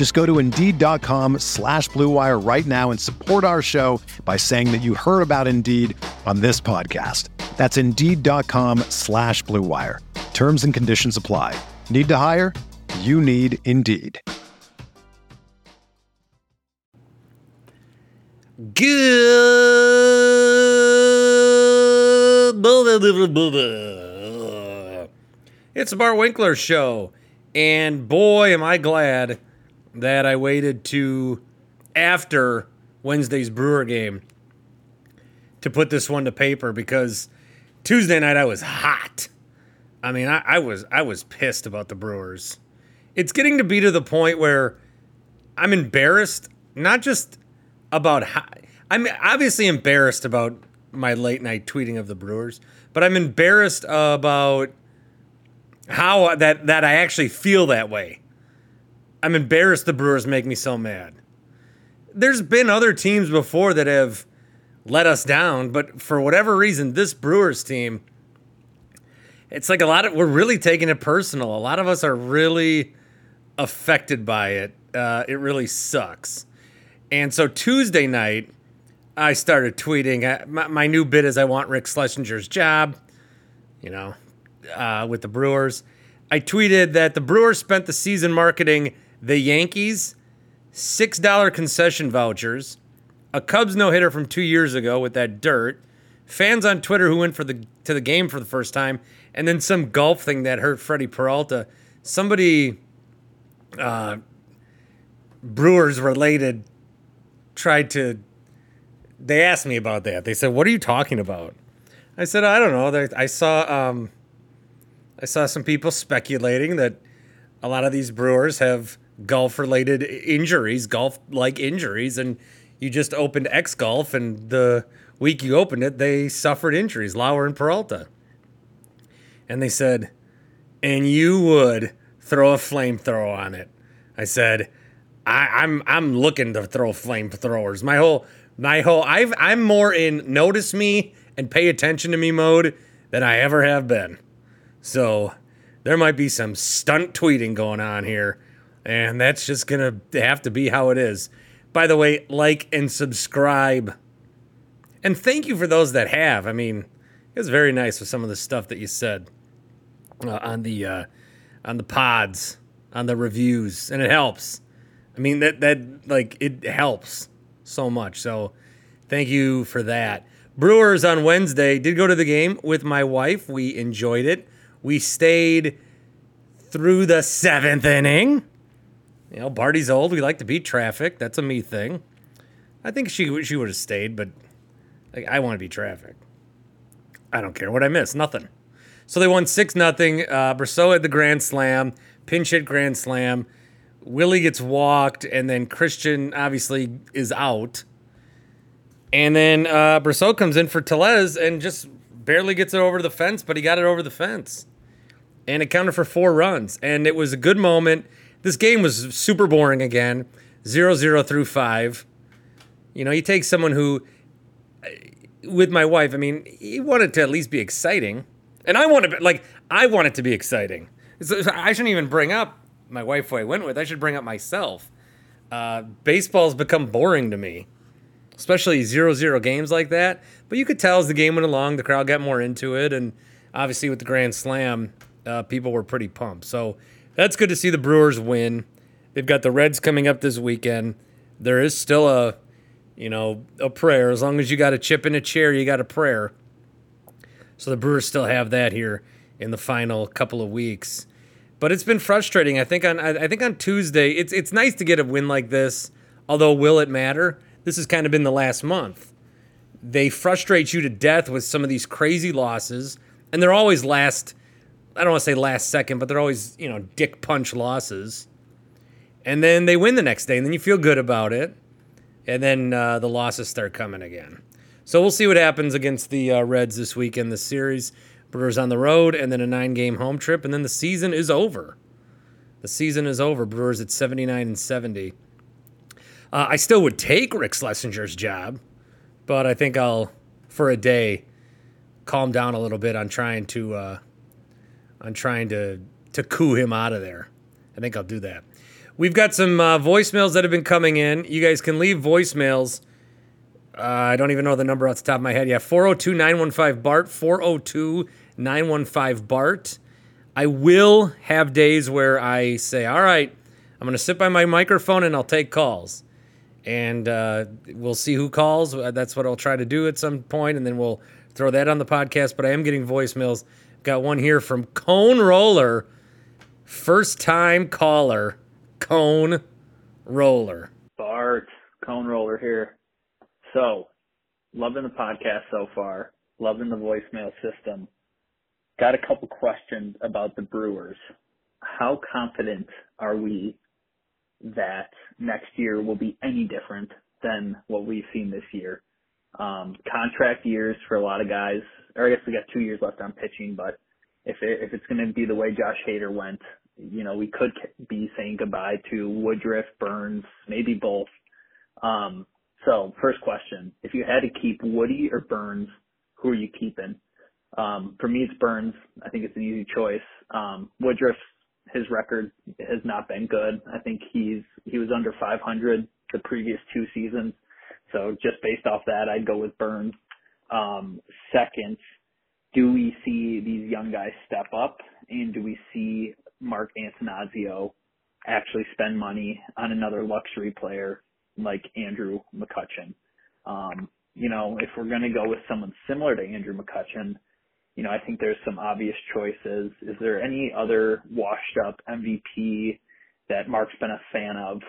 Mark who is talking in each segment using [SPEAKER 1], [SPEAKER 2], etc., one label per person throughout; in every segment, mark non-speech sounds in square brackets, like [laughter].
[SPEAKER 1] Just go to Indeed.com slash BlueWire right now and support our show by saying that you heard about Indeed on this podcast. That's Indeed.com slash BlueWire. Terms and conditions apply. Need to hire? You need Indeed.
[SPEAKER 2] Good. It's the Bart Winkler show. And boy, am I glad that I waited to after Wednesday's Brewer game to put this one to paper because Tuesday night I was hot. I mean, I, I was I was pissed about the Brewers. It's getting to be to the point where I'm embarrassed, not just about how I'm obviously embarrassed about my late night tweeting of the Brewers, but I'm embarrassed about how that that I actually feel that way. I'm embarrassed the Brewers make me so mad. There's been other teams before that have let us down, but for whatever reason, this Brewers team, it's like a lot of we're really taking it personal. A lot of us are really affected by it. Uh, it really sucks. And so Tuesday night, I started tweeting. uh, My, my new bit is I want Rick Schlesinger's job, you know, uh, with the Brewers. I tweeted that the Brewers spent the season marketing the Yankees, $6 concession vouchers, a Cubs no hitter from two years ago with that dirt, fans on Twitter who went for the to the game for the first time, and then some golf thing that hurt Freddie Peralta. Somebody, uh, Brewers related, tried to. They asked me about that. They said, "What are you talking about?" I said, "I don't know." I saw, um, I saw some people speculating that a lot of these Brewers have golf-related injuries, golf-like injuries, and you just opened X Golf, and the week you opened it, they suffered injuries, Lauer and Peralta. And they said, and you would throw a flamethrower on it. I said, I, I'm I'm looking to throw flamethrowers. My whole my whole I've I'm more in notice me and pay attention to me mode than I ever have been. So there might be some stunt tweeting going on here, and that's just gonna have to be how it is. By the way, like and subscribe. And thank you for those that have. I mean, it was very nice with some of the stuff that you said uh, on the uh, on the pods, on the reviews, and it helps. I mean that that like it helps so much. So thank you for that. Brewers on Wednesday did go to the game with my wife. We enjoyed it. We stayed through the seventh inning. You know, Barty's old. We like to beat traffic. That's a me thing. I think she she would have stayed, but like, I want to beat traffic. I don't care what I miss. Nothing. So they won six nothing. Uh, Brosseau had the grand slam, pinch hit grand slam. Willie gets walked, and then Christian obviously is out. And then uh, Brosseau comes in for Tellez and just barely gets it over the fence, but he got it over the fence. And it counted for four runs. And it was a good moment. This game was super boring again 0 0 through five. You know, you take someone who, with my wife, I mean, he wanted to at least be exciting. And I want to, be, like, I want it to be exciting. So I shouldn't even bring up my wife who I went with. I should bring up myself. Uh, baseball's become boring to me, especially zero zero games like that. But you could tell as the game went along, the crowd got more into it, and obviously with the grand slam, uh, people were pretty pumped. So that's good to see the Brewers win. They've got the Reds coming up this weekend. There is still a, you know, a prayer. As long as you got a chip in a chair, you got a prayer. So the Brewers still have that here in the final couple of weeks. But it's been frustrating. I think on I think on Tuesday, it's it's nice to get a win like this. Although will it matter? This has kind of been the last month. They frustrate you to death with some of these crazy losses, and they're always last. I don't want to say last second, but they're always you know dick punch losses. And then they win the next day, and then you feel good about it, and then uh, the losses start coming again. So we'll see what happens against the uh, Reds this week in the series. Brewers on the road, and then a nine game home trip, and then the season is over. The season is over. Brewers at 79 and 70. Uh, I still would take Rick Schlesinger's job, but I think I'll, for a day, calm down a little bit on trying to, uh, on trying to to coo him out of there. I think I'll do that. We've got some uh, voicemails that have been coming in. You guys can leave voicemails. Uh, I don't even know the number off the top of my head. Yeah, 402 915 BART, 402 915 BART. I will have days where I say, all right, I'm going to sit by my microphone and I'll take calls. And uh, we'll see who calls. That's what I'll try to do at some point, and then we'll throw that on the podcast. But I am getting voicemails. Got one here from Cone Roller, first time caller, Cone Roller.
[SPEAKER 3] Bart, Cone Roller here. So, loving the podcast so far, loving the voicemail system. Got a couple questions about the Brewers. How confident are we that next year will be any different than what we've seen this year? Um, contract years for a lot of guys, or I guess we got two years left on pitching, but if it, if it's going to be the way Josh Hader went, you know, we could be saying goodbye to Woodruff, Burnes, maybe both. Um, so first question, if you had to keep Woody or Burnes, who are you keeping? Um, for me, it's Burnes. I think it's an easy choice. Um, Woodruff, his record has not been good. I think he's he was under 500 the previous two seasons. So just based off that, I'd go with Burnes. Um, second, do we see these young guys step up, and do we see Mark Attanasio actually spend money on another luxury player like Andrew McCutchen? Um, you know, if we're going to go with someone similar to Andrew McCutchen, you know, I think there's some obvious choices. Is there any other washed up MVP that Mark's been a fan of?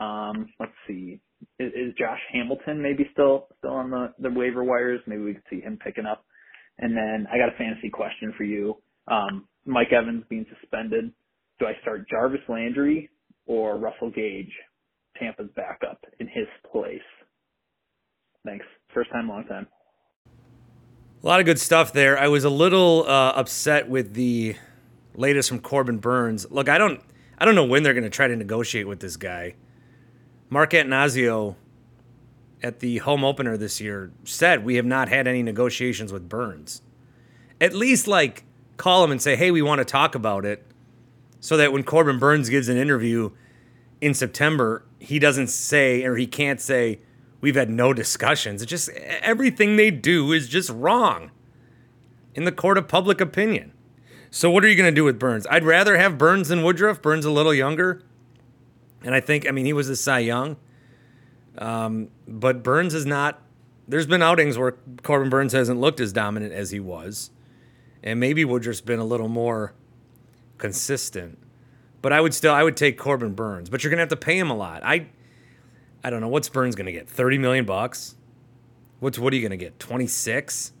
[SPEAKER 3] Um, let's see. Is, is, Josh Hamilton maybe still still on the, the waiver wires? Maybe we could see him picking up. And then I got a fantasy question for you. Um, Mike Evans being suspended. Do I start Jarvis Landry or Russell Gage, Tampa's backup, in his place? Thanks. First time, long time.
[SPEAKER 2] A lot of good stuff there. I was a little uh, upset with the latest from Corbin Burnes. Look, I don't, I don't know when they're going to try to negotiate with this guy. Mark Attanasio at the home opener this year said we have not had any negotiations with Burnes. At least like call him and say, "Hey, we want to talk about it," so that when Corbin Burnes gives an interview in September, he doesn't say or he can't say, we've had no discussions. It's just everything they do is just wrong in the court of public opinion. So what are you going to do with Burnes? I'd rather have Burnes than Woodruff. Burnes a little younger, and I think I mean he was a Cy Young, um, but Burnes is not. There's been outings where Corbin Burnes hasn't looked as dominant as he was, and maybe Woodruff's been a little more consistent. But I would still I would take Corbin Burnes. but you're gonna have to pay him a lot. I I don't know what's Burnes going to get. 30 million bucks. What's what are you going to get? 26.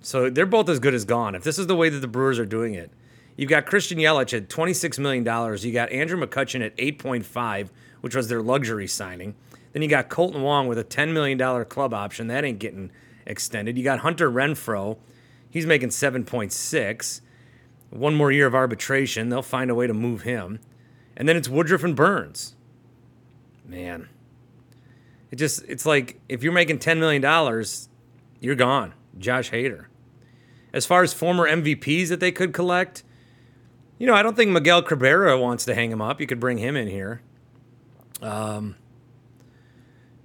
[SPEAKER 2] So they're both as good as gone. If this is the way that the Brewers are doing it, you've got Christian Yelich at 26 million dollars. You got Andrew McCutchen at 8.5, which was their luxury signing. Then you got Kolten Wong with a 10 million dollar club option. That ain't getting extended. You got Hunter Renfroe. He's making 7.6. One more year of arbitration. They'll find a way to move him. And then it's Woodruff and Burnes. man. It just it's like if you're making ten million dollars, you're gone. Josh Hader. As far as former MVPs that they could collect, you know, I don't think Miguel Cabrera wants to hang him up. You could bring him in here. Um,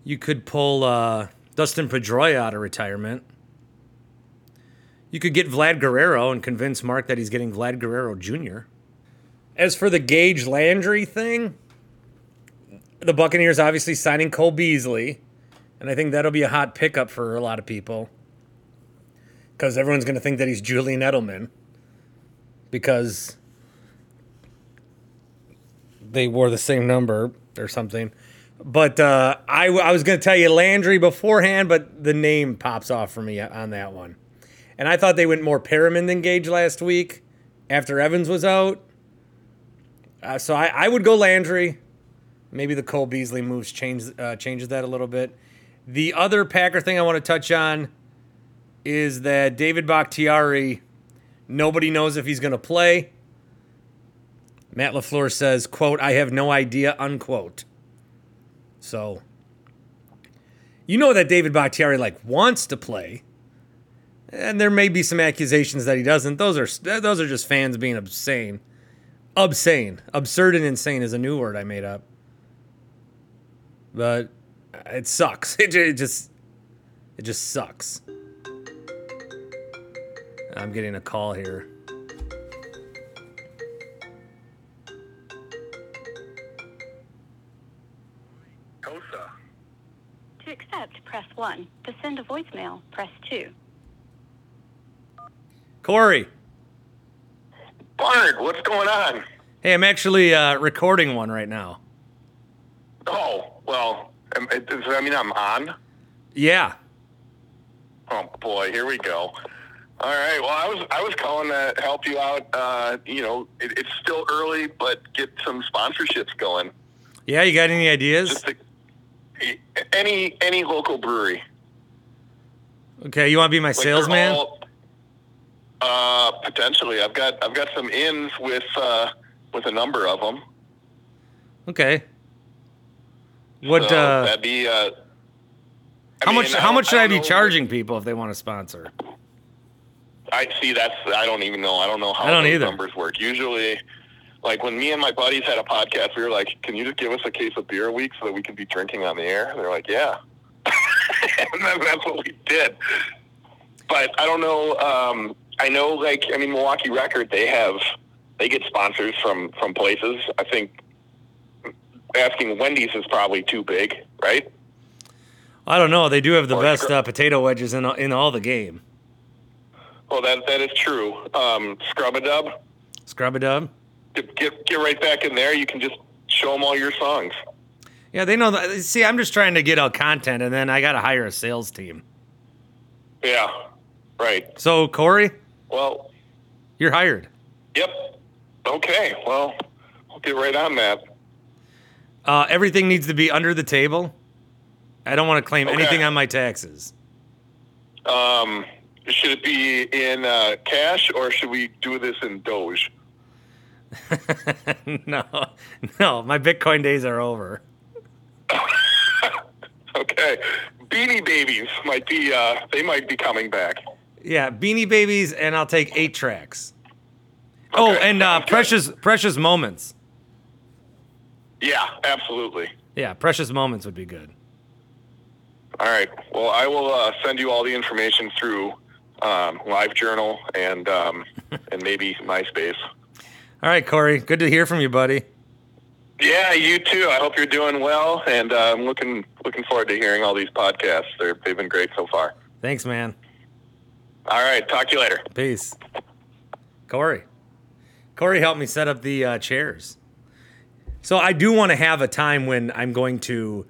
[SPEAKER 2] you could pull uh, Dustin Pedroia out of retirement. You could get Vlad Guerrero and convince Mark that he's getting Vlad Guerrero Jr. As for the Gage Landry thing, the Buccaneers obviously signing Cole Beasley, and I think that'll be a hot pickup for a lot of people. because everyone's going to think that he's Julian Edelman because they wore the same number or something. But uh, I, I was going to tell you Landry beforehand, but the name pops off for me on that one. And I thought they went more Perriman than Gage last week after Evans was out. Uh, so I, I would go Landry. Maybe the Cole Beasley moves change, uh, changes that a little bit. The other Packer thing I want to touch on is that David Bakhtiari, nobody knows if he's going to play. Matt LaFleur says, quote, I have no idea, unquote. So, you know that David Bakhtiari, like, wants to play. And there may be some accusations that he doesn't. Those are those are just fans being obscene. Obscene. Absurd and insane is a new word I made up. But it sucks. [laughs] It, it just it just sucks. I'm getting a call here.
[SPEAKER 4] 1. To send a voicemail, press 2.
[SPEAKER 2] Corey.
[SPEAKER 5] Barnard, what's going on?
[SPEAKER 2] Hey, I'm actually uh, recording one right now.
[SPEAKER 5] Oh, well, um, it- does that mean I'm on?
[SPEAKER 2] Yeah.
[SPEAKER 5] Oh boy, here we go. All right. Well, I was I was calling to help you out. Uh, you know, it, it's still early, but get some sponsorships going.
[SPEAKER 2] Yeah, you got any ideas?
[SPEAKER 5] Just to, any any local brewery.
[SPEAKER 2] Okay, you want to be my
[SPEAKER 5] Like,
[SPEAKER 2] salesman?
[SPEAKER 5] all- uh, potentially. I've got I've got some ins with uh, with a number of them.
[SPEAKER 2] Okay. What
[SPEAKER 5] So
[SPEAKER 2] uh
[SPEAKER 5] that'd be. Uh, I
[SPEAKER 2] how
[SPEAKER 5] mean,
[SPEAKER 2] much how much should I,
[SPEAKER 5] don't
[SPEAKER 2] be
[SPEAKER 5] know-
[SPEAKER 2] charging people if they want to sponsor?
[SPEAKER 5] I see. That's I don't even know. I don't know how
[SPEAKER 2] I don't
[SPEAKER 5] those
[SPEAKER 2] either.
[SPEAKER 5] numbers work. Usually, like when me and my buddies had a podcast, we were like, "Can you just give us a case of beer a week so that we can be drinking on the air?" And they're like, "Yeah," [laughs] and then that's what we did. But I don't know. Um, I know, like I mean, Milwaukee Record, they have they get sponsors from from places. I think asking Wendy's is probably too big, right?
[SPEAKER 2] I don't know. They do have the
[SPEAKER 5] Or
[SPEAKER 2] best uh, potato wedges in in all the game.
[SPEAKER 5] Well, that that is true. Um, Scrub a Dub,
[SPEAKER 2] Scrub a dub.
[SPEAKER 5] Get, get get right back in there. You can just show them all your songs.
[SPEAKER 2] Yeah, they know that. See, I'm just trying to get out content, and then I got to hire a sales team.
[SPEAKER 5] Yeah, right.
[SPEAKER 2] So Corey,
[SPEAKER 5] Well,
[SPEAKER 2] you're hired.
[SPEAKER 5] yep. Okay. Well, I'll get right on that.
[SPEAKER 2] Uh, everything needs to be under the table. I don't want to claim
[SPEAKER 5] Okay.
[SPEAKER 2] anything on my taxes.
[SPEAKER 5] Um, should it be in uh, cash or should we do this in Doge? [laughs]
[SPEAKER 2] no, no, my Bitcoin days are over. [laughs]
[SPEAKER 5] Okay. Beanie Babies might be. Uh, they might be coming back.
[SPEAKER 2] Yeah, Beanie Babies, and I'll take eight tracks. oh, and uh, precious, precious moments.
[SPEAKER 5] Yeah, absolutely.
[SPEAKER 2] Yeah, precious moments would be good.
[SPEAKER 5] All right. Well, I will uh, send you all the information through um, LiveJournal and um, [laughs] and maybe MySpace.
[SPEAKER 2] All right, Corey, good to hear from you, buddy.
[SPEAKER 5] Yeah, you too. I hope you're doing well, and uh, I'm looking looking forward to hearing all these podcasts. They're, they've been great so far.
[SPEAKER 2] Thanks, man.
[SPEAKER 5] All right, talk to you later.
[SPEAKER 2] Peace. Corey. Corey helped me set up the uh, chairs. So I do want to have a time when I'm going to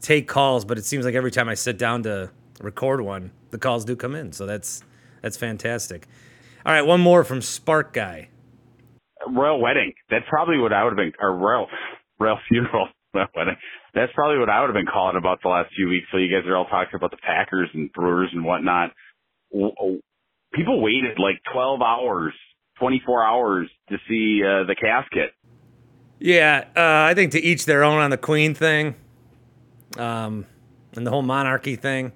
[SPEAKER 2] take calls, but it seems like every time I sit down to record one, the calls do come in. So that's that's fantastic. All right, one more from Spark Guy.
[SPEAKER 6] Royal wedding. That's probably what I would have been, or royal, royal funeral, [laughs] royal wedding. That's probably what I would have been calling about the last few weeks. So you guys are all talking about the Packers and Brewers and whatnot. People waited like 12 hours, 24 hours to see uh, the casket.
[SPEAKER 2] Yeah, uh, I think to each their own on the Queen thing, um, and the whole monarchy thing.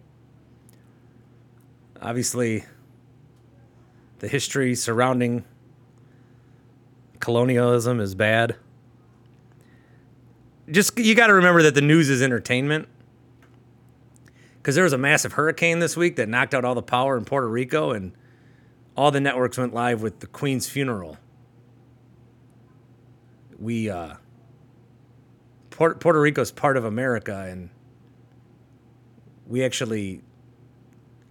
[SPEAKER 2] Obviously, the history surrounding colonialism is bad. Just you got to remember that the news is entertainment. Because there was a massive hurricane this week that knocked out all the power in Puerto Rico, and all the networks went live with the Queen's funeral we uh Puerto, Puerto part of America and we actually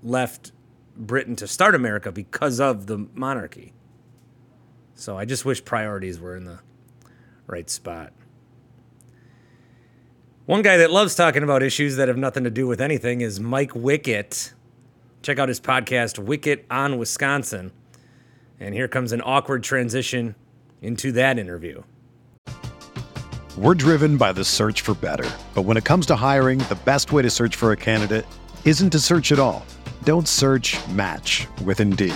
[SPEAKER 2] left Britain to start America because of the monarchy. So I just wish priorities were in the right spot. One guy that loves talking about issues that have nothing to do with anything is Mike Wickett. Check out his podcast, Wickett on Wisconsin. And here comes an awkward transition into that interview.
[SPEAKER 1] We're driven by the search for better. But when it comes to hiring, the best way to search for a candidate isn't to search at all. Don't search match with Indeed.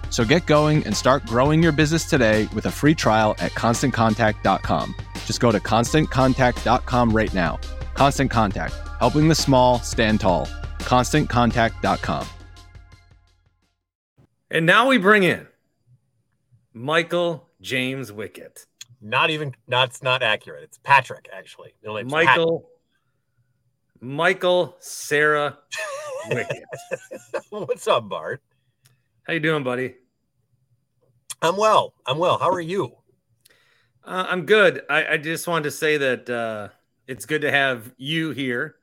[SPEAKER 7] So get going and start growing your business today with a free trial at constantcontact.com. Just go to constantcontact.com right now. Constant Contact, helping the small stand tall. ConstantContact.com.
[SPEAKER 2] And now we bring in Michael James Wickett.
[SPEAKER 8] Not even that's not accurate. It's Patrick actually. Middle name's
[SPEAKER 2] Michael Michael Sarah [laughs] Wickett.
[SPEAKER 8] What's up, Bart?
[SPEAKER 2] How you doing, buddy?
[SPEAKER 8] I'm well. I'm well. How are you?
[SPEAKER 2] Uh, I'm good. I, I just wanted to say that uh, it's good to have you here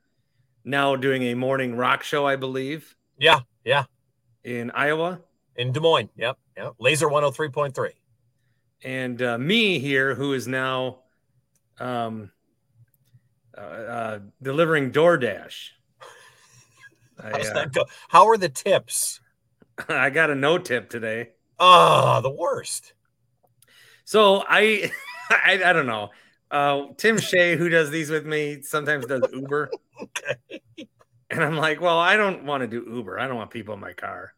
[SPEAKER 2] now doing a morning rock show, I believe,
[SPEAKER 8] Yeah, yeah.
[SPEAKER 2] in Iowa.
[SPEAKER 8] In Des Moines. Yep. Yep. Lazer 103.3.
[SPEAKER 2] and uh, me here, who is now um, uh, uh, delivering DoorDash. [laughs] I, uh?
[SPEAKER 8] How are the tips? [laughs]
[SPEAKER 2] I got a no tip today,
[SPEAKER 8] Oh, the worst.
[SPEAKER 2] so I, [laughs] I, I don't know. Uh, Tim Shea, who does these with me, sometimes does [laughs] Uber,
[SPEAKER 8] Okay.
[SPEAKER 2] and I'm like, well, I don't want to do Uber. I don't want people in my car.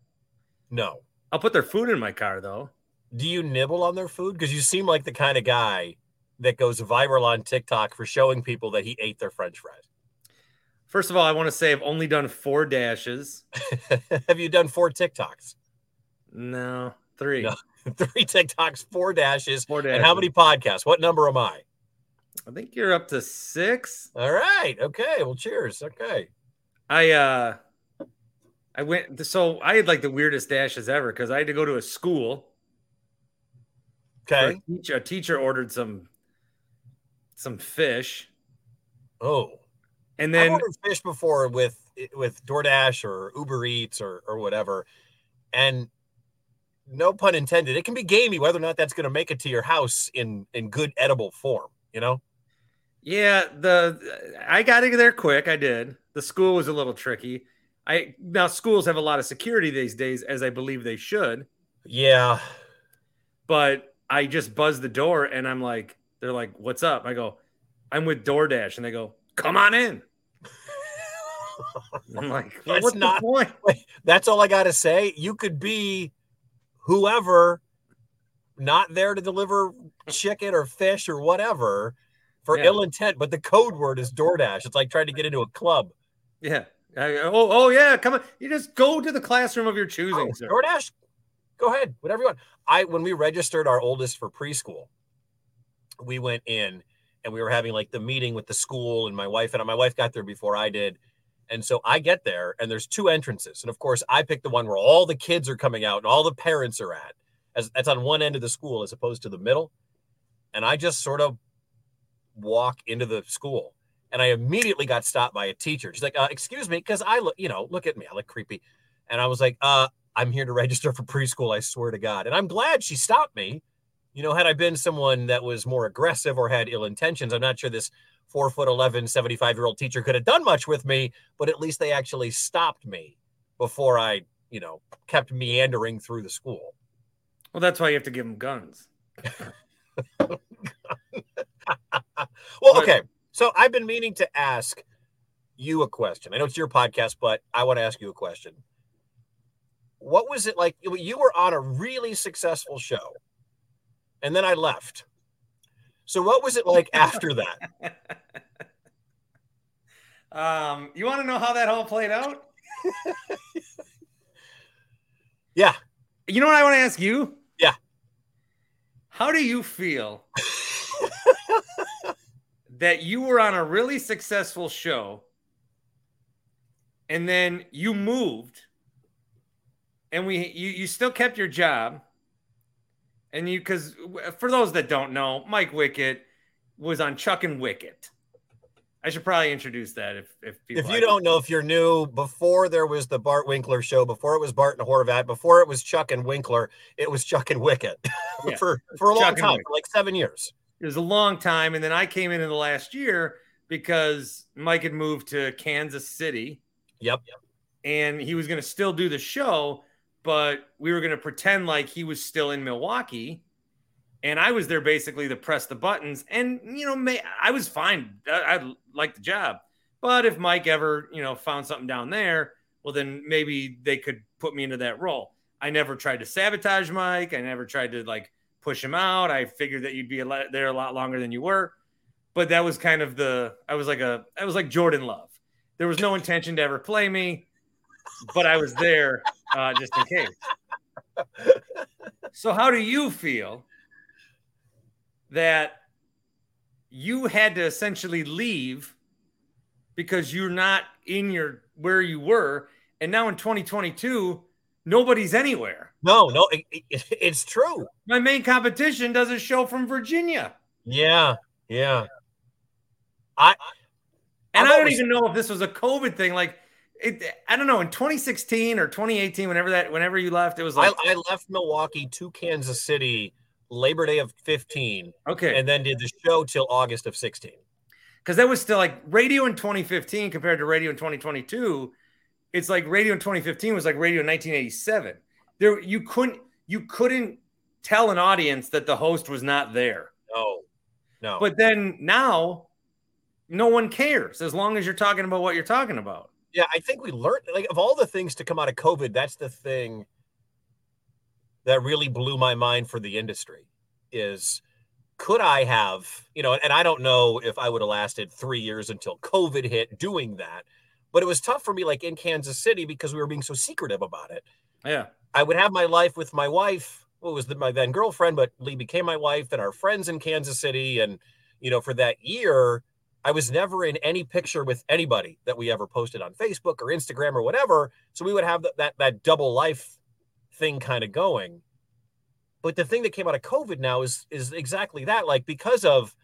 [SPEAKER 8] No.
[SPEAKER 2] I'll put their food in my car though.
[SPEAKER 8] Do you nibble on their food? Because you seem like the kind of guy that goes viral on TikTok for showing people that he ate their French fries.
[SPEAKER 2] First of all, I want to say I've only done four dashes. [laughs]
[SPEAKER 8] Have you done four TikToks?
[SPEAKER 2] No, three.
[SPEAKER 8] No. [laughs] Three TikToks, four dashes,
[SPEAKER 2] Four dashes.
[SPEAKER 8] and how many podcasts? What number am I?
[SPEAKER 2] I think you're up to six.
[SPEAKER 8] All right. Okay. Well, cheers. Okay.
[SPEAKER 2] I uh I went so I had like the weirdest dashes ever because I had to go to a school.
[SPEAKER 8] Okay.
[SPEAKER 2] A teacher, a teacher ordered some some fish.
[SPEAKER 8] Oh,
[SPEAKER 2] And
[SPEAKER 8] I've
[SPEAKER 2] then
[SPEAKER 8] ordered fish before with with DoorDash or Uber Eats or or whatever, and no pun intended, it can be gamey whether or not that's going to make it to your house in in good edible form. You know.
[SPEAKER 2] yeah, the I got it there quick. I did. The school was a little tricky. I now schools have a lot of security these days, as I believe they should.
[SPEAKER 8] Yeah.
[SPEAKER 2] But I just buzzed the door and I'm like, they're like, "What's up?" I go, "I'm with DoorDash," and they go, "Come on in." [laughs] I'm like, well,
[SPEAKER 8] That's
[SPEAKER 2] "What's
[SPEAKER 8] not-
[SPEAKER 2] the point?" [laughs]
[SPEAKER 8] That's all I got to say. You could be whoever, not there to deliver chicken or fish or whatever for
[SPEAKER 2] Yeah.
[SPEAKER 8] ill intent, but the code word is DoorDash. It's like trying to get into a club.
[SPEAKER 2] Yeah. Oh, oh yeah. Come on. You just go to the classroom of your choosing,
[SPEAKER 8] Oh,
[SPEAKER 2] sir.
[SPEAKER 8] DoorDash, go ahead, whatever you want. I when we registered our oldest for preschool, we went in and we were having like the meeting with the school, and my wife and my wife got there before I did. And so I get there, and there's two entrances. And of course, I pick the one where all the kids are coming out and all the parents are at. as that's on one end of the school as opposed to the middle. And I just sort of walk into the school and I immediately got stopped by a teacher. She's like, uh, excuse me, because I look, you know, look at me, I look creepy. And I was like, uh, I'm here to [laughs] register for preschool, I swear to God. And I'm glad she stopped me. You know, had I been someone that was more aggressive or had ill intentions, I'm not sure this four foot 11, 75 year old teacher could have done much with me, but at least they actually stopped me before I, you know, kept meandering through the school.
[SPEAKER 2] Well, that's why you have to give them guns. [laughs]
[SPEAKER 8] well,
[SPEAKER 2] But-
[SPEAKER 8] okay. So I've been meaning to ask you a question. I know it's your podcast, but I want to ask you a question. What was it like? You were on a really successful show, and then I left. So what was it like after that? [laughs]
[SPEAKER 2] Um, you want to know how that all played out? [laughs]
[SPEAKER 8] Yeah.
[SPEAKER 2] You know what I want to ask you?
[SPEAKER 8] Yeah.
[SPEAKER 2] How do you feel [laughs] that you were on a really successful show and then you moved and we you, you still kept your job and you because for those that don't know mike wickett was on chuck and wicket i should probably introduce that if if people
[SPEAKER 8] If you don't know, if you're new, before there was the Bart Winkler show, before it was Bart and Horvat, before it was Chuck and Winkler, it was Chuck and Wickett [laughs]
[SPEAKER 2] Yeah.
[SPEAKER 8] for for a long
[SPEAKER 2] Chuck and
[SPEAKER 8] time, like seven years.
[SPEAKER 2] it was a long time and then i came in in the last year because mike had moved to kansas city
[SPEAKER 8] Yep.
[SPEAKER 2] and he was going to still do the show but we were going to pretend like he was still in milwaukee and i was there basically to press the buttons and you know may, i was fine. I, I liked the job. But if mike ever you know found something down there well then maybe they could put me into that role. I never tried to sabotage mike. I never tried to like push him out. I figured that you'd be a lot, there a lot longer than you were. But that was kind of the i was like a i was like jordan love. There was no intention to ever play me but i was there uh, just in case so how do you feel that you had to essentially leave because you're not in your where you were and now in 2022 nobody's anywhere
[SPEAKER 8] No, no, it, it- it's true.
[SPEAKER 2] my main competition does a show from virginia
[SPEAKER 8] Yeah, yeah. I
[SPEAKER 2] and
[SPEAKER 8] I've
[SPEAKER 2] i don't
[SPEAKER 8] always-
[SPEAKER 2] even know if this was a covid thing like it, i don't know in 2016 or 2018 whenever that whenever you left it was
[SPEAKER 8] I,
[SPEAKER 2] like
[SPEAKER 8] I left Milwaukee to Kansas City Labor Day of 15
[SPEAKER 2] okay
[SPEAKER 8] and then did the show till August of 16.
[SPEAKER 2] because that was still like radio in 2015 compared to radio in 2022 it's like radio in 2015 was like radio in 1987 there you couldn't you couldn't tell an audience that the host was not there
[SPEAKER 8] No, no.
[SPEAKER 2] but then now no one cares as long as you're talking about what you're talking about
[SPEAKER 8] yeah, I think we learned like of all the things to come out of COVID, that's the thing that really blew my mind for the industry is could I have, you know, and I don't know if I would have lasted three years until COVID hit doing that, but it was tough for me, like in Kansas City, because we were being so secretive about it.
[SPEAKER 2] yeah
[SPEAKER 8] I would have my life with my wife, what was the, my then girlfriend, but Lee became my wife, and our friends in Kansas City. And, you know, for that year, I was never in any picture with anybody that we ever posted on Facebook or Instagram or whatever. So we would have that that, that double life thing kind of going. But the thing that came out of COVID now is is exactly that. Like because of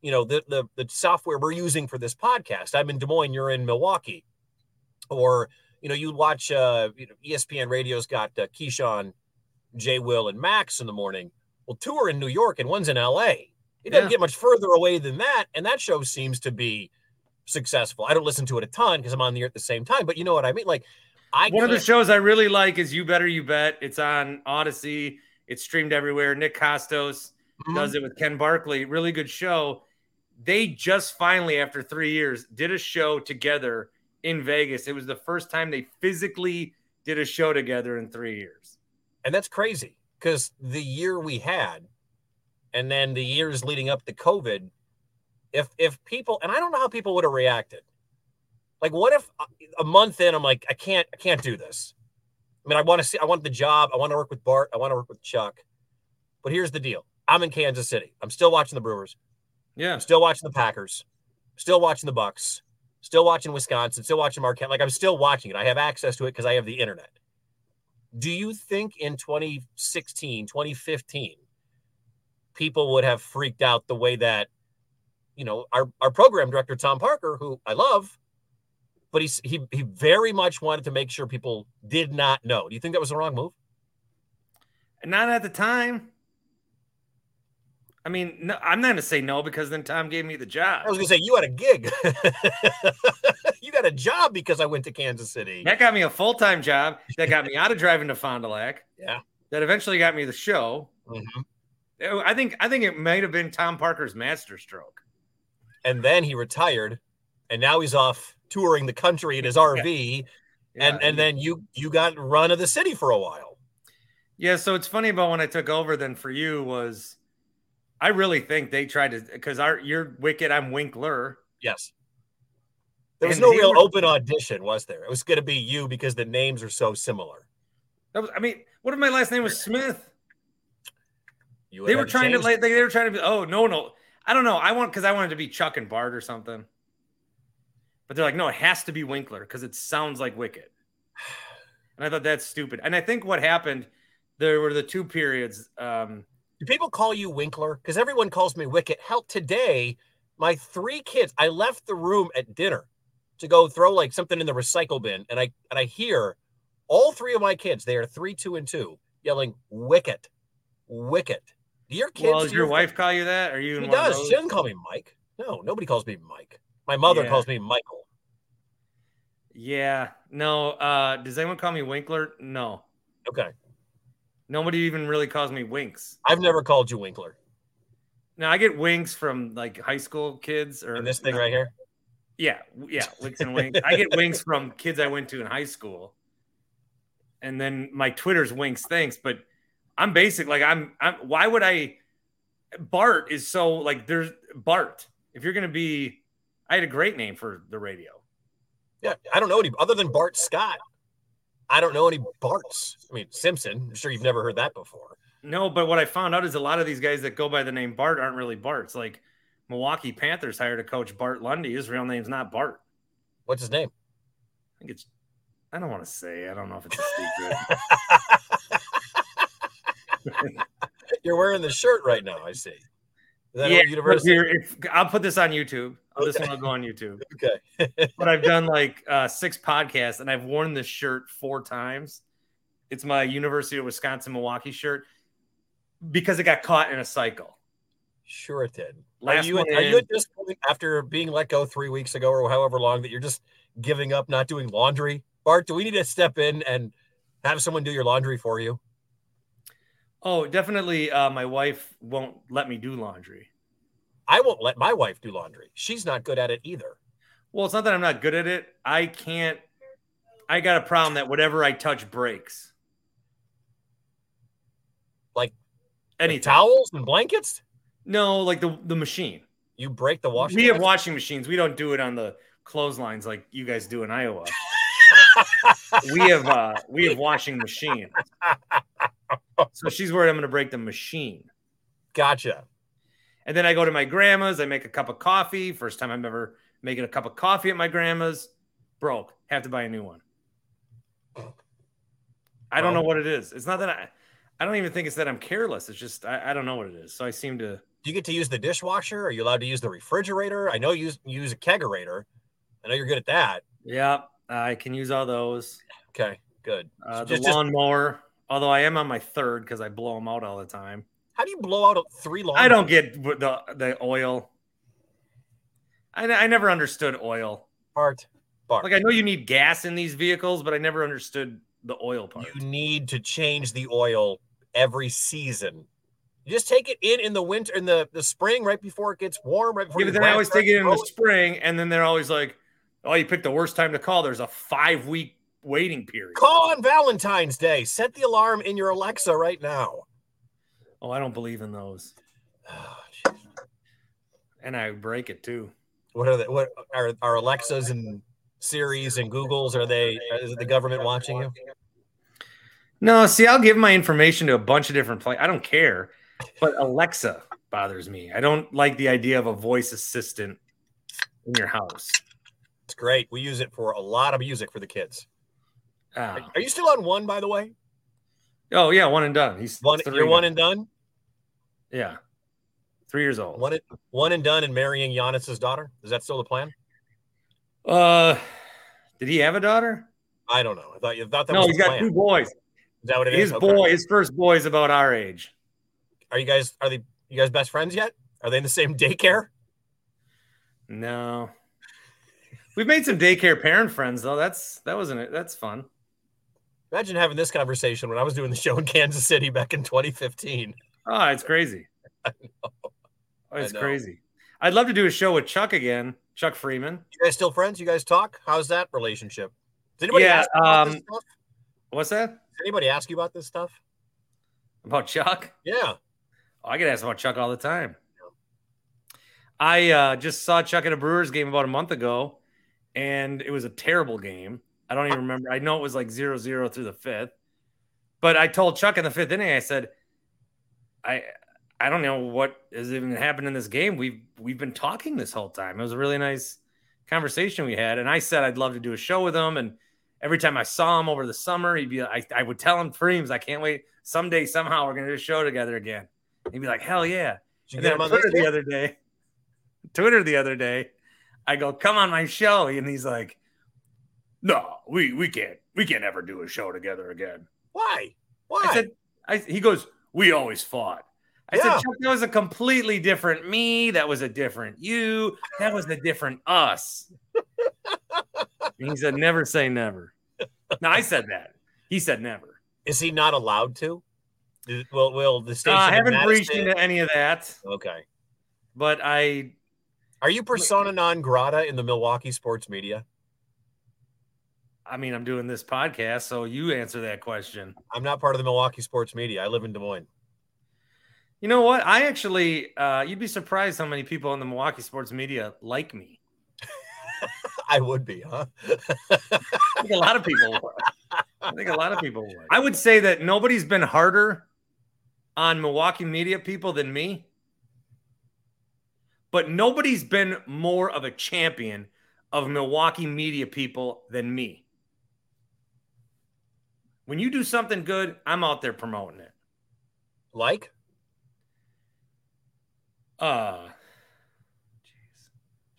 [SPEAKER 8] you know the the the software we're using for this podcast. I'm in Des Moines, you're in Milwaukee, or you know you watch uh, you know, ESPN Radio's got uh, Keyshawn, Jay Will, and Max in the morning. Well, two are in New York and one's in L.A. It doesn't
[SPEAKER 2] Yeah.
[SPEAKER 8] get much further away than that, and that show seems to be successful. I don't listen to it a ton because I'm on the air at the same time, but you know what I mean. Like, I
[SPEAKER 2] one of the shows i really like is you better you bet it's on Audacy it's streamed everywhere nick Kostos
[SPEAKER 8] Mhm.
[SPEAKER 2] does it with Ken Barkley. Really good show. They just finally, after three years, did a show together in Vegas. It was the first time they physically did a show together in three years.
[SPEAKER 8] And that's crazy because the year we had, and then the years leading up to COVID, if if people and I don't know how people would have reacted. Like, what if uh, a month in, I'm like, I can't, I can't do this. I mean, I want to see, I want the job, I want to work with Bart, I want to work with Chuck. But here's the deal: I'm in Kansas City. I'm still watching the Brewers.
[SPEAKER 2] Yeah.
[SPEAKER 8] I'm still watching the Packers. Still watching the Bucks. Still watching Wisconsin. Still watching Marquette. Like I'm still watching it. I have access to it because I have the internet. Do you think in 2016, 2015, people would have freaked out the way that, you know, our, our program director, Tom Parker, who I love, but he's, he, he very much wanted to make sure people did not know. Do you think that was the wrong move?
[SPEAKER 2] Not at the time. I mean, no, I'm not going to say no because then Tom gave me the job.
[SPEAKER 8] I was going to say, you had a gig. [laughs] you got a job because I went to Kansas City.
[SPEAKER 2] That got me a full time job. That got me out of driving to Fond du Lac. [laughs]
[SPEAKER 8] Yeah.
[SPEAKER 2] That eventually got me the show.
[SPEAKER 8] Mhm.
[SPEAKER 2] I think I think it might have been Tom Parker's masterstroke.
[SPEAKER 8] And then he retired, and now he's off touring the country in his [laughs] RV. and
[SPEAKER 2] Yeah,
[SPEAKER 8] and then you you got run of the city for a while.
[SPEAKER 2] Yeah, so it's funny about when I took over then for you was I really think they tried to because our you're Wickett, I'm Winkler.
[SPEAKER 8] Yes. There was
[SPEAKER 2] And
[SPEAKER 8] no real
[SPEAKER 2] were-
[SPEAKER 8] open audition, was there? It was going to be you because the names are so similar.
[SPEAKER 2] That was, I mean, what if my last name was Smith?
[SPEAKER 8] You
[SPEAKER 2] They were
[SPEAKER 8] to
[SPEAKER 2] trying to
[SPEAKER 8] change
[SPEAKER 2] like they were trying to be oh no no. I don't know. I want because I wanted to be Chuck and Bart or something. But they're like, no, it has to be Winkler because it sounds like Wickett. [sighs] And I thought that's stupid. And I think what happened, there were the two periods. Um,
[SPEAKER 8] Do people call you Winkler? Because everyone calls me Wickett. Hell, today, my three kids, I left the room at dinner to go throw like something in the recycle bin, and I and I hear all three of my kids, they are three, two, and two, yelling Wickett, Wickett. Your kids?
[SPEAKER 2] well, does your
[SPEAKER 8] your-
[SPEAKER 2] wife call you that? Are you?
[SPEAKER 8] She
[SPEAKER 2] in one of
[SPEAKER 8] does. She doesn't call me Mike. No, nobody calls me Mike. My mother
[SPEAKER 2] Yeah.
[SPEAKER 8] calls me Michael.
[SPEAKER 2] Yeah. No. Uh, does anyone call me Winkler? No.
[SPEAKER 8] Okay.
[SPEAKER 2] Nobody even really calls me Winks.
[SPEAKER 8] I've never called you Winkler.
[SPEAKER 2] Now I get winks from like high school kids or
[SPEAKER 8] And this thing right here.
[SPEAKER 2] Yeah, yeah, [laughs] winks and winks. I get winks from kids I went to in high school, and then my Twitter's winks. Thanks, but I'm basic. Like I'm. I'm. Why would I? Bart is so like there's Bart. If you're gonna be, I had a great name for the radio.
[SPEAKER 8] Yeah, I don't know any other than Bart Scott. I don't know any Barts. I mean Simpson. I'm sure you've never heard that before.
[SPEAKER 2] No, but what I found out is a lot of these guys that go by the name Bart aren't really Barts. Like Milwaukee Panthers hired a coach Bart Lundy. His real name's not Bart.
[SPEAKER 8] What's his name?
[SPEAKER 2] I think it's. I don't want to say. I don't know if it's a secret. [laughs]
[SPEAKER 8] You're wearing the shirt right now. I see.
[SPEAKER 2] Yeah,
[SPEAKER 8] university?
[SPEAKER 2] here, if, I'll put this on YouTube. This
[SPEAKER 8] Okay.
[SPEAKER 2] one will go on YouTube.
[SPEAKER 8] Okay. [laughs]
[SPEAKER 2] But I've done like uh, six podcasts, and I've worn this shirt four times. It's my University of Wisconsin Milwaukee shirt because it got caught in a cycle.
[SPEAKER 8] Sure it did.
[SPEAKER 2] Last
[SPEAKER 8] are you, are you this point after being let go three weeks ago or however long that you're just giving up not doing laundry? Bart, do we need to step in and have someone do your laundry for you?
[SPEAKER 2] Oh, definitely. Uh, my wife won't let me do laundry.
[SPEAKER 8] I won't let my wife do laundry. She's not good at it either.
[SPEAKER 2] Well, it's not that I'm not good at it. I can't. I got a problem that whatever I touch breaks.
[SPEAKER 8] Like
[SPEAKER 2] Any
[SPEAKER 8] towels and blankets?
[SPEAKER 2] No, like the the machine.
[SPEAKER 8] You break the washing. Machine.
[SPEAKER 2] We have washing machines. We don't do it on the clotheslines like you guys do in Iowa. [laughs] we have uh we have washing machine. So she's worried I'm gonna break the machine.
[SPEAKER 8] Gotcha.
[SPEAKER 2] And then I go to my grandma's, I make a cup of coffee. First time I'm ever making a cup of coffee at my grandma's. Broke. Have to buy a new one. I don't know what it is. It's not that I I don't even think it's that I'm careless. It's just I, I don't know what it is. So I seem to
[SPEAKER 8] Do you get to use the dishwasher? Are you allowed to use the refrigerator? I know you use, you use a kegerator. I know you're good at that.
[SPEAKER 2] Yeah, I can use all those.
[SPEAKER 8] Okay, good.
[SPEAKER 2] Uh,
[SPEAKER 8] So
[SPEAKER 2] the
[SPEAKER 8] just- just-
[SPEAKER 2] lawnmower, although I am on my third because I blow them out all the time.
[SPEAKER 8] How do you blow out three lawn?
[SPEAKER 2] I don't get the the oil. I, I never understood oil.
[SPEAKER 8] Bart. Bart.
[SPEAKER 2] Like I know you need gas in these vehicles, but I never understood the oil part.
[SPEAKER 8] You need to change the oil every season. You just take it in in the winter, in the, the spring, right before it gets warm, right before
[SPEAKER 2] Yeah, but then I always take it in the spring, and then they're always like, "Oh, you picked the worst time to call." There's a five week waiting period.
[SPEAKER 8] Call on Valentine's Day. Set the alarm in your Alexa right now.
[SPEAKER 2] Oh, I don't believe in those, [sighs] oh, and I break it too.
[SPEAKER 8] What are the what are are Alexas and Siris and Googles? Are they is the government watching you?
[SPEAKER 2] No, see, I'll give my information to a bunch of different places. I don't care, but Alexa bothers me. I don't like the idea of a voice assistant in your house.
[SPEAKER 8] It's great. We use it for a lot of music for the kids.
[SPEAKER 2] Ah.
[SPEAKER 8] Are you still on one, by the way?
[SPEAKER 2] Oh yeah, one and done. He's
[SPEAKER 8] One, you're one and done.
[SPEAKER 2] yeah, three years old.
[SPEAKER 8] One, and- one and done, and marrying Giannis's daughter. Is that still the plan?
[SPEAKER 2] Uh, did he have a daughter?
[SPEAKER 8] I don't know. I thought you thought that
[SPEAKER 2] no,
[SPEAKER 8] was
[SPEAKER 2] he's got
[SPEAKER 8] plan.
[SPEAKER 2] two boys.
[SPEAKER 8] Is that what it is?
[SPEAKER 2] His
[SPEAKER 8] Okay.
[SPEAKER 2] boy, his first boy, is about our age.
[SPEAKER 8] Are you guys? Are they? You guys best friends yet? Are they in the same daycare?
[SPEAKER 2] No, we've made some daycare parent friends though. That's that wasn't it. That's fun.
[SPEAKER 8] Imagine having this conversation when I was doing the show in Kansas City back in 2015. [laughs]
[SPEAKER 2] Oh, it's crazy. Oh, it's
[SPEAKER 8] know.
[SPEAKER 2] crazy. I'd love to do a show with Chuck again, Chuck Freeman.
[SPEAKER 8] You guys still friends? You guys talk? How's that relationship? Does anybody
[SPEAKER 2] Yeah,
[SPEAKER 8] ask you about this
[SPEAKER 2] um,
[SPEAKER 8] stuff?
[SPEAKER 2] What's that
[SPEAKER 8] Does anybody ask you about this stuff?
[SPEAKER 2] about Chuck?
[SPEAKER 8] Yeah.
[SPEAKER 2] Oh, I get asked about Chuck all the time. I uh, just saw Chuck at a Brewers game about a month ago, and it was a terrible game. I don't even remember. I know it was like zero zero through the fifth, but I told Chuck in the fifth inning, I said, I I don't know what has even happened in this game. We've we've been talking this whole time. It was a really nice conversation we had, and I said I'd love to do a show with him. And every time I saw him over the summer, he'd be I, I would tell him dreams, I can't wait. Someday, somehow, we're gonna do a show together again. He'd be like, hell yeah.
[SPEAKER 8] Did
[SPEAKER 2] And then on
[SPEAKER 8] on
[SPEAKER 2] Twitter the other day, Twitter the other day, I go, come on my show. And he's like, no, we, we can't, we can't ever do a show together again.
[SPEAKER 8] Why? Why?
[SPEAKER 2] I said, I, he goes, we always fought. I
[SPEAKER 8] Yeah.
[SPEAKER 2] said, Chuck, that was a completely different me. That was a different you. That was a different us. [laughs] and he said, never say never. No, I said that. He said never.
[SPEAKER 8] Is he not allowed to? Will will the
[SPEAKER 2] Uh,
[SPEAKER 8] station?
[SPEAKER 2] I haven't breached into any of that,
[SPEAKER 8] Okay.
[SPEAKER 2] but I
[SPEAKER 8] Are you persona non grata in the Milwaukee sports media?
[SPEAKER 2] I mean, I'm doing this podcast, so you answer that question.
[SPEAKER 8] I'm not part of the Milwaukee sports media. I live in Des Moines.
[SPEAKER 2] You know what? I actually, uh, you'd be surprised how many people in the Milwaukee sports media like me. [laughs]
[SPEAKER 8] I would be, huh? [laughs]
[SPEAKER 2] I think a lot of people would. I think a lot of people would. I would say that nobody's been harder on Milwaukee media people than me, but nobody's been more of a champion of Milwaukee media people than me. When you do something good, I'm out there promoting it.
[SPEAKER 8] like?
[SPEAKER 2] Uh,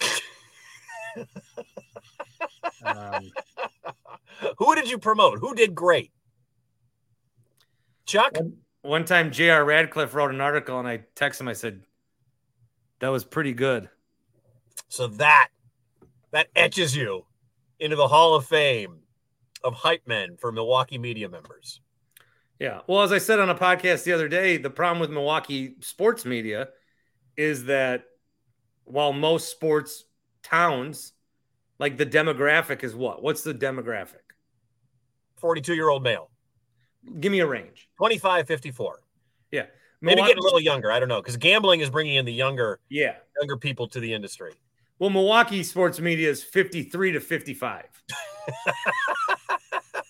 [SPEAKER 2] jeez. [laughs] um,
[SPEAKER 8] Who did you promote? Who did great? Chuck?
[SPEAKER 2] one time, J.R. Radcliffe wrote an article, and I texted him. I said, "That was pretty good."
[SPEAKER 8] So that that etches you into the Hall of Fame of hype men for Milwaukee media members.
[SPEAKER 2] Yeah. Well, as I said on a podcast the other day, the problem with Milwaukee sports media is that while most sports towns, like the demographic is what? What's the demographic?
[SPEAKER 8] 42 year old male,
[SPEAKER 2] Give me a range.
[SPEAKER 8] 25, 54.
[SPEAKER 2] Yeah.
[SPEAKER 8] Maybe
[SPEAKER 2] Milwaukee-
[SPEAKER 8] getting a little younger. I don't know. Because gambling is bringing in the younger
[SPEAKER 2] Yeah.
[SPEAKER 8] younger people to the industry.
[SPEAKER 2] Well, Milwaukee sports media is 53 to 55. [laughs]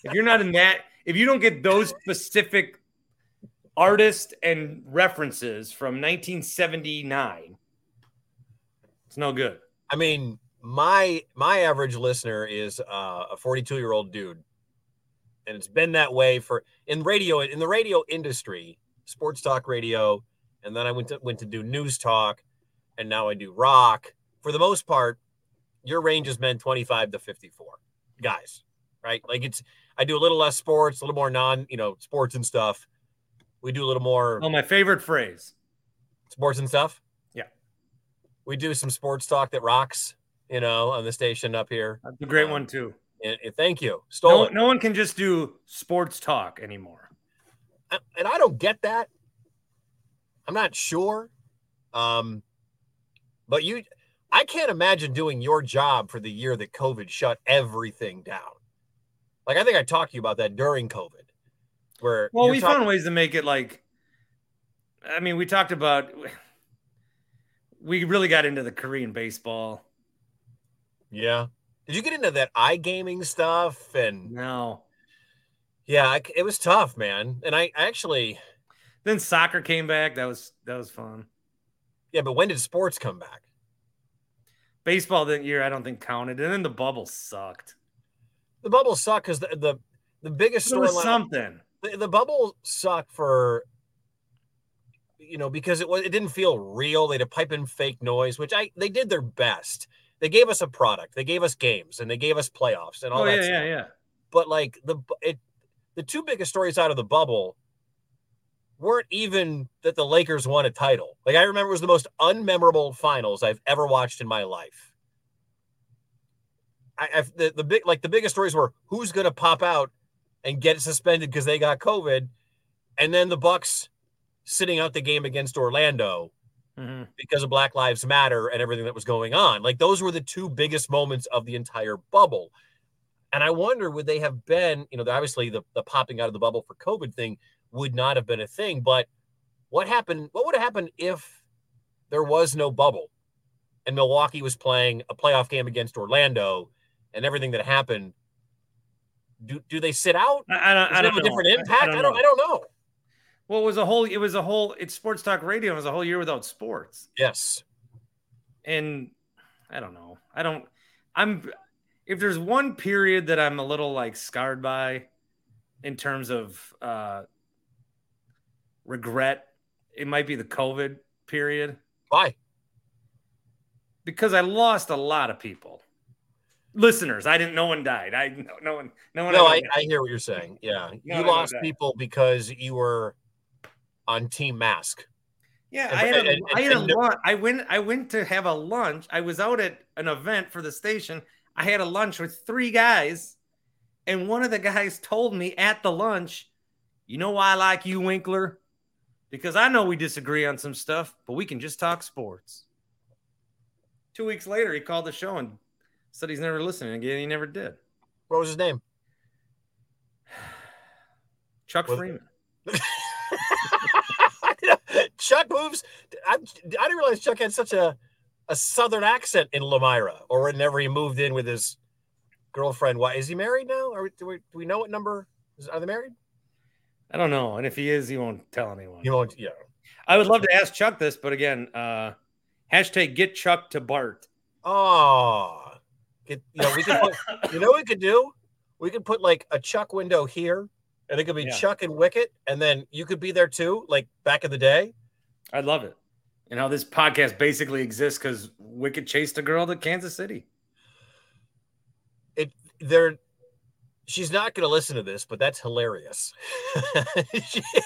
[SPEAKER 2] if you're not in that, if you don't get those specific artists and references from 1979, it's no good.
[SPEAKER 8] I mean, my my average listener is uh, a 42 year old dude, and it's been that way for in radio in the radio industry, sports talk radio, and then I went to went to do news talk, and now I do rock. For the most part, your range has been 25 to 54 guys, right? Like it's I do a little less sports, a little more non, you know, sports and stuff. We do a little more
[SPEAKER 2] Oh, my favorite phrase.
[SPEAKER 8] sports and stuff.
[SPEAKER 2] Yeah.
[SPEAKER 8] We do some sports talk that rocks, you know, on the station up here.
[SPEAKER 2] That's a great
[SPEAKER 8] Um,
[SPEAKER 2] one, too.
[SPEAKER 8] And, and thank you.
[SPEAKER 2] No,
[SPEAKER 8] Stolen.
[SPEAKER 2] no one can just do sports talk anymore.
[SPEAKER 8] And I don't get that. I'm not sure. Um, but you, I can't imagine doing your job for the year that COVID shut everything down. Like, I think I talked to you about that during COVID, where
[SPEAKER 2] Well, we
[SPEAKER 8] talking-
[SPEAKER 2] found ways to make it like, I mean, we talked about, we really got into the Korean baseball.
[SPEAKER 8] yeah. Did you get into that iGaming stuff? And
[SPEAKER 2] No.
[SPEAKER 8] Yeah, I, it was tough, man. And I, actually,
[SPEAKER 2] Then soccer came back. That was that was fun.
[SPEAKER 8] yeah, but when did sports come back?
[SPEAKER 2] Baseball that year I don't think counted, and then the bubble sucked.
[SPEAKER 8] The bubble sucked because the, the the biggest storyline
[SPEAKER 2] something.
[SPEAKER 8] the, the bubble sucked for you know because it was it didn't feel real. They had to pipe in fake noise, which I they did their best. They gave us a product. They gave us games and they gave us playoffs and all
[SPEAKER 2] oh
[SPEAKER 8] that
[SPEAKER 2] yeah,
[SPEAKER 8] stuff.
[SPEAKER 2] yeah, yeah.
[SPEAKER 8] But like the it the two biggest stories out of the bubble weren't even that the Lakers won a title. Like I remember it was the most unmemorable finals I've ever watched in my life. I, I've, the, the big like the biggest stories were who's going to pop out and get suspended because they got COVID, and then the Bucks sitting out the game against Orlando
[SPEAKER 2] hmm
[SPEAKER 8] because of Black Lives Matter and everything that was going on. Like those were the two biggest moments of the entire bubble. And I wonder would they have been, you know, obviously the, the popping out of the bubble for COVID thing would not have been a thing. But what happened? What would have happened if there was no bubble and Milwaukee was playing a playoff game against Orlando and everything that happened? Do, do they sit out?
[SPEAKER 2] I, I don't,
[SPEAKER 8] Does
[SPEAKER 2] I don't
[SPEAKER 8] have a
[SPEAKER 2] know.
[SPEAKER 8] different impact?
[SPEAKER 2] I don't,
[SPEAKER 8] I don't,
[SPEAKER 2] know.
[SPEAKER 8] I don't know.
[SPEAKER 2] Well, it was a whole. It was a whole. It's sports talk radio. It was a whole year without sports,
[SPEAKER 8] Yes.
[SPEAKER 2] and I don't know. I don't. I'm. If there's one period that I'm a little like scarred by, in terms of uh regret, it might be the COVID period
[SPEAKER 8] Why?
[SPEAKER 2] because I lost a lot of people. Listeners, I didn't. No one died. I no, no one. No one.
[SPEAKER 8] No, I. I hear what you're saying. Yeah.
[SPEAKER 2] No,
[SPEAKER 8] you lost people because you were on Team Mask.
[SPEAKER 2] Yeah,
[SPEAKER 8] And-
[SPEAKER 2] I had a,
[SPEAKER 8] and-
[SPEAKER 2] I had a lunch. I went I went to have a lunch. I was out at an event for the station. I had a lunch with three guys, and one of the guys told me at the lunch, "You know why I like you, Winkler? Because I know we disagree on some stuff, but we can just talk sports." Two weeks later, he called the show and said he's never listening again. He never did.
[SPEAKER 8] What was his name? [sighs]
[SPEAKER 2] Chuck
[SPEAKER 8] Was-
[SPEAKER 2] Freeman. [laughs]
[SPEAKER 8] Chuck moves. I, I didn't realize Chuck had such a, a southern accent in Lamira, or whenever he moved in with his girlfriend. Why is he married now? Or do we, do we know what number? Is, are they married?
[SPEAKER 2] I don't know, and if he is, he won't tell anyone.
[SPEAKER 8] You won't. Yeah.
[SPEAKER 2] I would love to ask Chuck this, but again, uh, hashtag get Chuck to Bart.
[SPEAKER 8] Oh, get, you know we could. Put, [laughs] you know what we could do? We could put like a Chuck window here, and it could be
[SPEAKER 2] Yeah.
[SPEAKER 8] Chuck and Wickett, and then you could be there too, like back in the day.
[SPEAKER 2] I'd love it. And how this podcast basically exists because Wickett chased a girl to Kansas City.
[SPEAKER 8] it they're she's not going to listen to this but that's hilarious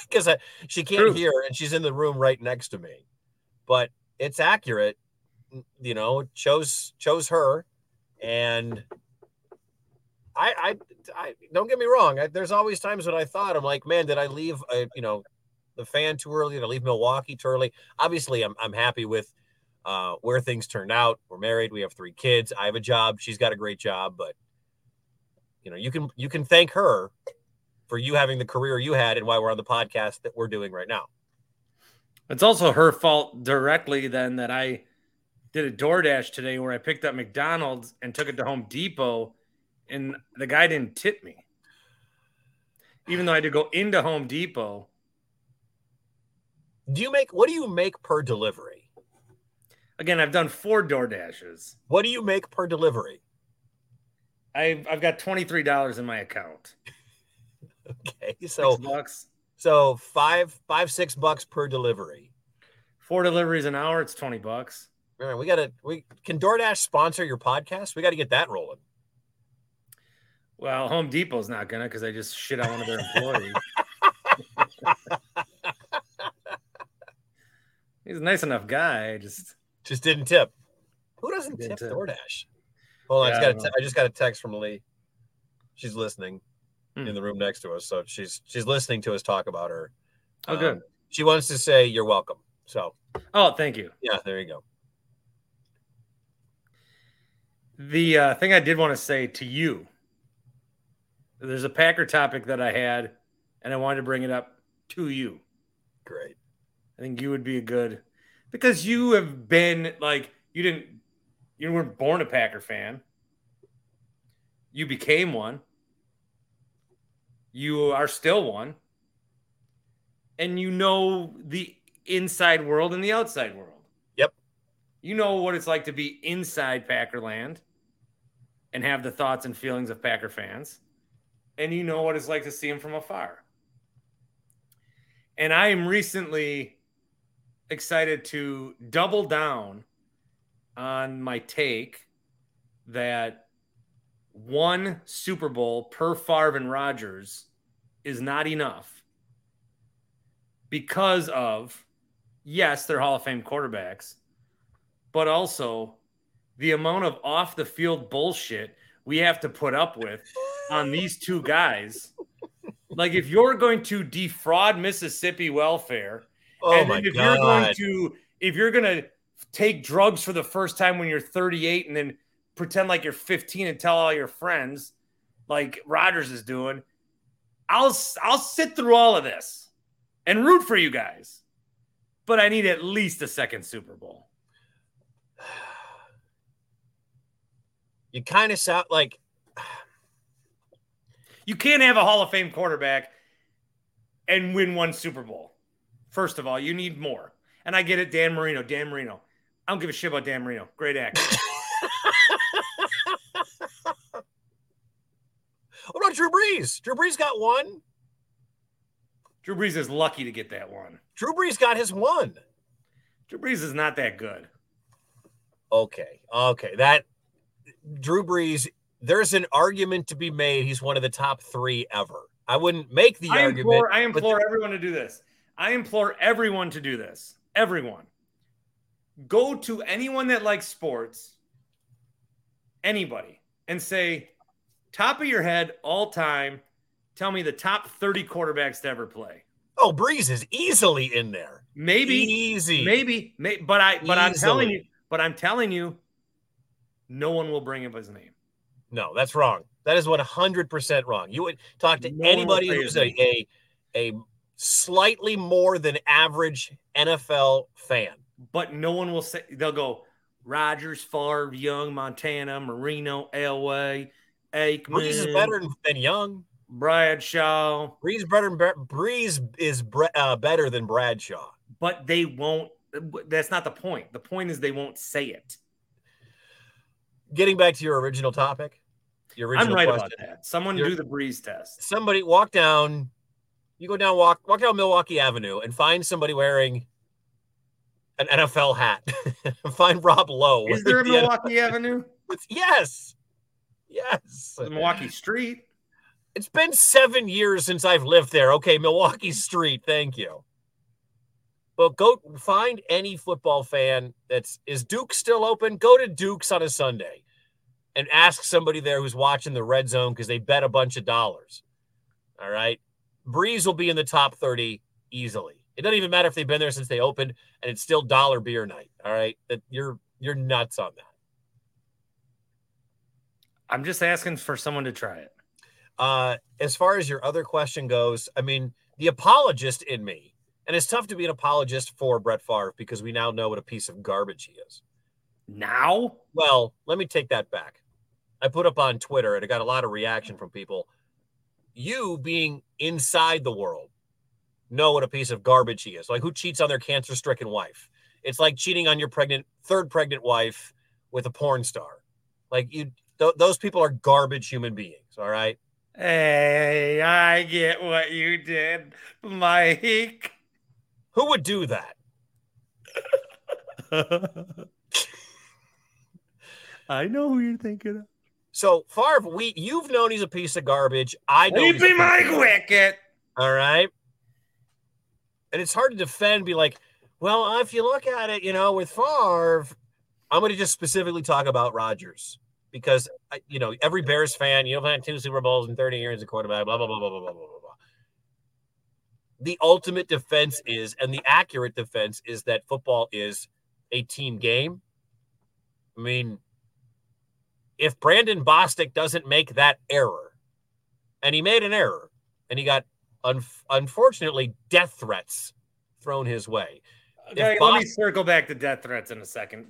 [SPEAKER 8] because [laughs] she can't
[SPEAKER 2] True.
[SPEAKER 8] hear and she's in the room right next to me but it's accurate you know chose chose her and I, I, I don't get me wrong. I, there's always times when I thought I'm like, man, did I leave, uh, you know, the fan too early? I leave Milwaukee too early? Obviously, I'm, I'm happy with uh, where things turned out. We're married. We have three kids. I have a job. She's got a great job, but you know, you can you can thank her for you having the career you had and why we're on the podcast that we're doing right now.
[SPEAKER 2] It's also her fault directly then that I did a DoorDash today where I picked up McDonald's and took it to Home Depot and the guy didn't tip me. Even though I had to go into Home Depot.
[SPEAKER 8] Do you make what do you make per delivery?
[SPEAKER 2] Again, I've done four DoorDashes.
[SPEAKER 8] What do you make per delivery?
[SPEAKER 2] I've I've got $23 in my account. [laughs]
[SPEAKER 8] Okay, so
[SPEAKER 2] Six bucks.
[SPEAKER 8] so five five six bucks per delivery.
[SPEAKER 2] Four deliveries an hour, it's 20 bucks.
[SPEAKER 8] All right, we gotta we can DoorDash sponsor your podcast. We got to get that rolling.
[SPEAKER 2] Well, Home Depot's not gonna because I just shit on one of their [laughs] employees. [laughs] He's a nice enough guy. Just
[SPEAKER 8] Just didn't tip. Who doesn't
[SPEAKER 2] Didn't
[SPEAKER 8] tip
[SPEAKER 2] tip.
[SPEAKER 8] DoorDash? Hold on,
[SPEAKER 2] Yeah,
[SPEAKER 8] I, just got a te- I just got a text from Lee. She's listening
[SPEAKER 2] Hmm.
[SPEAKER 8] in the room next to us, so she's she's listening to us talk about her.
[SPEAKER 2] oh good.
[SPEAKER 8] Um, she wants to say you're welcome. So
[SPEAKER 2] Oh, thank you.
[SPEAKER 8] yeah, there you go.
[SPEAKER 2] The uh, thing I did want to say to you, there's a Packer topic that I had, and I wanted to bring it up to you.
[SPEAKER 8] Great.
[SPEAKER 2] I think you would be a good because you have been like you didn't you weren't born a Packer fan. You became one. You are still one. And you know the inside world and the outside world.
[SPEAKER 8] Yep.
[SPEAKER 2] You know what it's like to be inside Packerland and have the thoughts and feelings of Packer fans. And you know what it's like to see them from afar. And I am recently excited to double down on my take that one Super Bowl per Favre and Rodgers is not enough because of, yes, they're Hall of Fame quarterbacks, but also the amount of off the field bullshit we have to put up with on these two guys. Like, if you're going to defraud Mississippi welfare,
[SPEAKER 8] Oh
[SPEAKER 2] and
[SPEAKER 8] my
[SPEAKER 2] if
[SPEAKER 8] god!
[SPEAKER 2] you're going to if you're to take drugs for the first time when you're 38 and then pretend like you're 15 and tell all your friends like Rodgers is doing, I'll I'll sit through all of this and root for you guys. But I need at least a second Super Bowl.
[SPEAKER 8] you kind of sound like
[SPEAKER 2] You can't have a Hall of Fame quarterback and win one Super Bowl. First of all, you need more. And I get it, Dan Marino, Dan Marino. I don't give a shit about Dan Marino. Great actor. [laughs]
[SPEAKER 8] what about Drew Brees? Drew Brees got one.
[SPEAKER 2] Drew Brees is lucky to get that one.
[SPEAKER 8] Drew Brees got his one.
[SPEAKER 2] Drew Brees is not that good.
[SPEAKER 8] Okay, okay, that Drew Brees. There's an argument to be made. He's one of the top three ever. I wouldn't make the
[SPEAKER 2] I
[SPEAKER 8] argument.
[SPEAKER 2] implore, I implore everyone to do this. I implore everyone to do this. Everyone. Go to anyone that likes sports, anybody, and say, top of your head, all time, tell me the top 30 quarterbacks to ever play.
[SPEAKER 8] Oh, Brees is easily in there.
[SPEAKER 2] Maybe,
[SPEAKER 8] Easy.
[SPEAKER 2] maybe, may, but I, but I'm telling you, but I'm telling you, no one will bring up his name.
[SPEAKER 8] No, that's wrong. That is 100% wrong. You would talk to
[SPEAKER 2] No
[SPEAKER 8] anybody who's a, a a slightly more than average NFL fan.
[SPEAKER 2] But no one will say. They'll go Rodgers, Favre, Young, Montana, Marino, Elway, Aikman.
[SPEAKER 8] Brees is better than, Young.
[SPEAKER 2] Bradshaw,
[SPEAKER 8] Brees better. Brees is uh, better than Bradshaw.
[SPEAKER 2] but they won't. That's not the point. The point is they won't say it.
[SPEAKER 8] Getting back to your original topic, your original
[SPEAKER 2] I'm right
[SPEAKER 8] question.
[SPEAKER 2] about that. Someone do the Brees test.
[SPEAKER 8] Somebody walk down. You go down walk walk down Milwaukee Avenue and find somebody wearing an NFL hat. [laughs] find Rob Lowe.
[SPEAKER 2] Is there a
[SPEAKER 8] the
[SPEAKER 2] Milwaukee Avenue?
[SPEAKER 8] NFL Yes. Yes.
[SPEAKER 2] Milwaukee Street.
[SPEAKER 8] It's been seven years since I've lived there. Okay, Milwaukee Street. Thank you. But go find any football fan that's is Duke still open? Go to Duke's on a Sunday and ask somebody there who's watching the red zone because they bet a bunch of dollars. All right. Brees will be in the top 30 easily. It doesn't even matter if they've been there since they opened and it's still dollar beer night. All right. That you're you're nuts on that.
[SPEAKER 2] I'm just asking for someone to try it.
[SPEAKER 8] Uh, as far as your other question goes, I mean, the apologist in me, and it's tough to be an apologist for Brett Favre because we now know what a piece of garbage he is.
[SPEAKER 2] Now,
[SPEAKER 8] Well, let me take that back. I put up on Twitter and I got a lot of reaction from people. You being inside the world know what a piece of garbage he is. Like who cheats on their cancer stricken wife? It's like cheating on your pregnant, third pregnant wife with a porn star. Like you, th- those people are garbage human beings. All right.
[SPEAKER 2] hey, I get what you did, Mike.
[SPEAKER 8] Who would do that? [laughs]
[SPEAKER 2] I know who you're thinking of.
[SPEAKER 8] So Favre, we you've known he's a piece of garbage. I know.
[SPEAKER 2] Leave me my Wickett.
[SPEAKER 8] All right. And it's hard to defend, be like, well, if you look at it, you know, with Favre, I'm going to just specifically talk about Rodgers because, you know, every Bears fan, you know, had two Super Bowls in 30 years as a quarterback, blah, blah, blah, blah, blah, blah, blah, blah, blah. The ultimate defense is, and the accurate defense is that football is a team game. I mean, if Brandon Bostick doesn't make that error, and he made an error, and he got un- unfortunately death threats thrown his way.
[SPEAKER 2] Okay,
[SPEAKER 8] If
[SPEAKER 2] let me circle back to death threats in a second.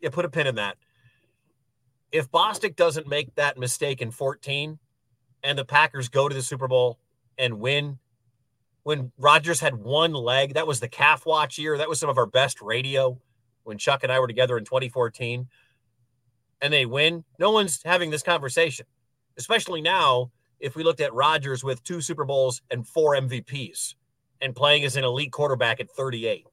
[SPEAKER 8] yeah, put a pin in that. If Bostick doesn't make that mistake in 14 and the Packers go to the Super Bowl and win, when Rodgers had one leg, that was the calf watch year. That was some of our best radio when Chuck and I were together in 2014. And they win, no one's having this conversation, especially now if we looked at Rodgers with two Super Bowls and four MVPs and playing as an elite quarterback at 38.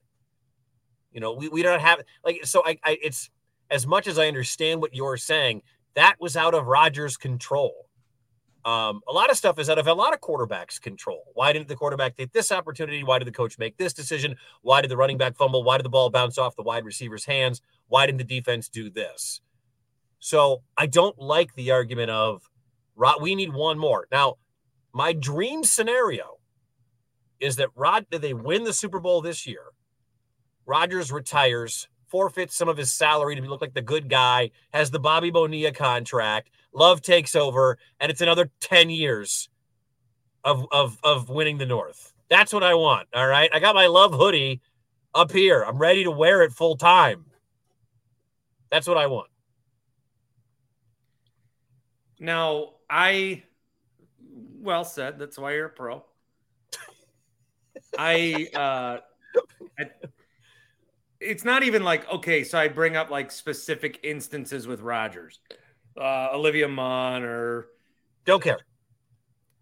[SPEAKER 8] You know, we, we don't have like so I, I it's as much as I understand what you're saying, that was out of Rodgers' control. Um, a lot of stuff is out of a lot of quarterbacks' control. Why didn't the quarterback take this opportunity? Why did the coach make this decision? Why did the running back fumble? Why did the ball bounce off the wide receiver's hands? Why didn't the defense do this? So I don't like the argument of Rod, we need one more. Now, my dream scenario is that Rod they win the Super Bowl this year. Rodgers retires, forfeits some of his salary to look like the good guy, has the Bobby Bonilla contract, Love takes over, and it's another 10 years of of of winning the North. That's what I want. All right. I got my love hoodie up here. I'm ready to wear it full time. That's what I want.
[SPEAKER 2] Now, I well said. That's why you're a pro. I uh I, it's not even like okay, so I bring up like specific instances with Rodgers, uh, Olivia Munn or
[SPEAKER 8] don't care.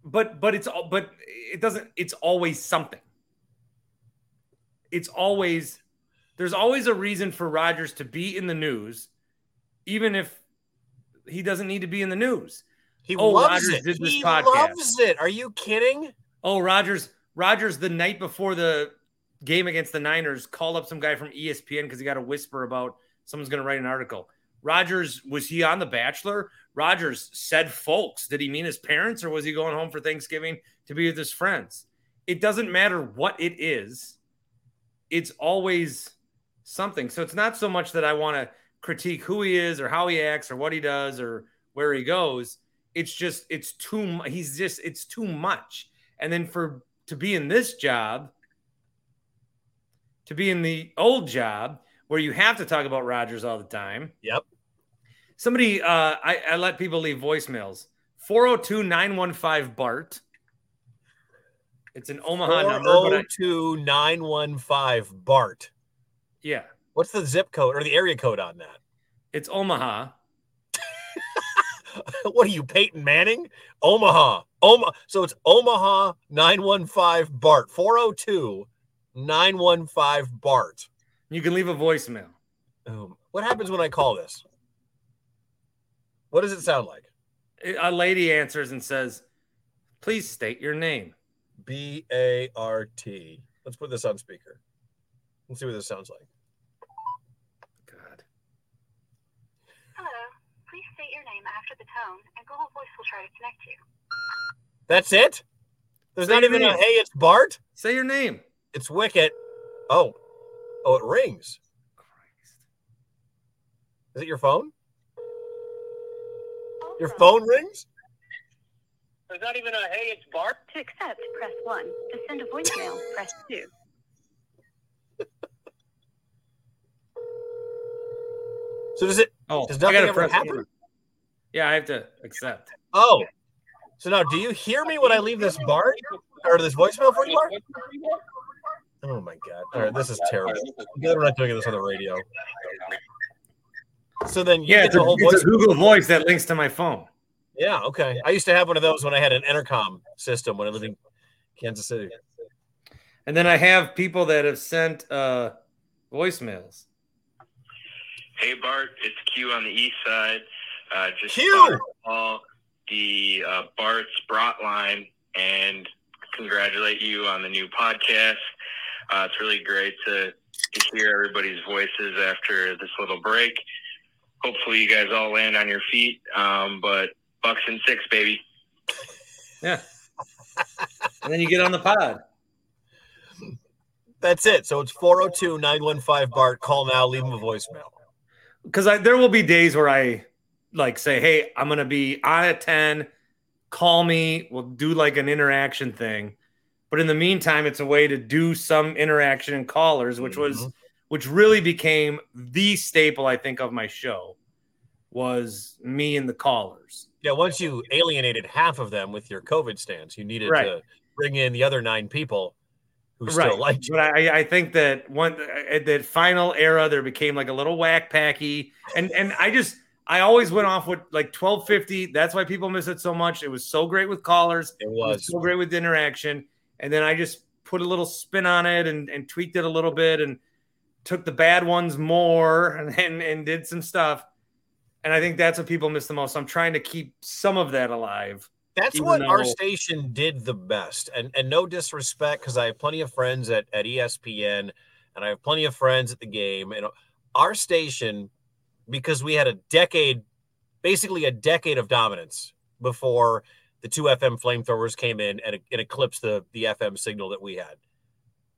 [SPEAKER 2] But but it's all but it doesn't. It's always something. It's always there's always a reason for Rodgers to be in the news, even if he doesn't need to be in the news.
[SPEAKER 8] He oh, loves Rodgers it. Did this he podcast. loves it. Are you kidding?
[SPEAKER 2] Oh, Rodgers. Rodgers the night before the game against the Niners called up some guy from ESPN because he got a whisper about someone's going to write an article. Rodgers was he on The Bachelor? Rodgers said folks. Did he mean his parents or was he going home for Thanksgiving to be with his friends? It doesn't matter what it is, it's always something. So it's not so much that I want to critique who he is or how he acts or what he does or where he goes. It's just, it's too, he's just, it's too much. And then for, to be in this job, to be in the old job, where you have to talk about Rodgers all the time.
[SPEAKER 8] Yep.
[SPEAKER 2] Somebody, uh, I, I let people leave voicemails 402 915 BART. It's an Omaha number.
[SPEAKER 8] 402 915 BART.
[SPEAKER 2] Yeah.
[SPEAKER 8] What's the zip code or the area code on that?
[SPEAKER 2] It's Omaha. [laughs]
[SPEAKER 8] what are you, Peyton Manning? Omaha. Oma- so it's Omaha 915 BART. 402 915 BART.
[SPEAKER 2] You can leave a voicemail.
[SPEAKER 8] Um, what happens when I call this? What does it sound like?
[SPEAKER 2] A lady answers and says, Please state your name.
[SPEAKER 8] B A R T. Let's put this on speaker. Let's see what this sounds like.
[SPEAKER 2] God.
[SPEAKER 4] Hello. Please state your name after the tone, and Google Voice will try to connect you.
[SPEAKER 8] That's it? There's Say not even name. a hey, it's Bart?
[SPEAKER 2] Say your name.
[SPEAKER 8] It's Wickett. Oh, Oh, it rings. Christ. Is it your phone? Your phone rings?
[SPEAKER 9] There's not even a hey, it's Bart.
[SPEAKER 4] To accept, press one. To send a voicemail, press two. [laughs]
[SPEAKER 8] So does it?
[SPEAKER 2] Oh,
[SPEAKER 8] does nothing ever happen?
[SPEAKER 2] Yeah, I have to accept.
[SPEAKER 8] Oh, so now do you hear me when I leave this bar or this voicemail for you? Oh my god! All right, this is terrible. we're not doing this on the radio. So then,
[SPEAKER 2] yeah, it's, a, it's a Google Voice that links to my phone.
[SPEAKER 8] Yeah, okay. I used to have one of those when I had an intercom system when I lived in Kansas City.
[SPEAKER 2] And then I have people that have sent uh, voicemails.
[SPEAKER 10] Hey Bart, it's Q on the east side. Uh, just
[SPEAKER 8] Q.
[SPEAKER 10] all the uh, Bart's Brat line and congratulate you on the new podcast. Uh, it's really great to, to hear everybody's voices after this little break. Hopefully, you guys all land on your feet. Um, but Bucks and six, baby.
[SPEAKER 2] Yeah. and then you get on the pod.
[SPEAKER 8] That's it. So it's 402 915 Bart. Call now, leave him a voicemail.
[SPEAKER 2] Because there will be days where I like say, hey, I'm going to be on at 10. Call me. We'll do like an interaction thing. But in the meantime, it's a way to do some interaction and callers, which mm-hmm. was which really became the staple, I think, of my show was me and the callers.
[SPEAKER 8] Yeah, once you alienated half of them with your COVID stance, you needed right. to bring in the other nine people who right. still liked you.
[SPEAKER 2] But I, I think that one at that final era, there became like a little whack packy, and and I just I always went off with like twelve fifty. That's why people miss it so much. It was so great with callers.
[SPEAKER 8] It was, it was
[SPEAKER 2] so great with interaction and then I just put a little spin on it and, and tweaked it a little bit and took the bad ones more [laughs] and, and, and did some stuff. And I think that's what people miss the most. I'm trying to keep some of that alive.
[SPEAKER 8] That's what our station did the best. And and no disrespect, because I have plenty of friends at, at ESPN and I have plenty of friends at the game. And our station, because we had a decade, basically a decade of dominance before the two FM flamethrowers came in and, and eclipsed the, the FM signal that we had.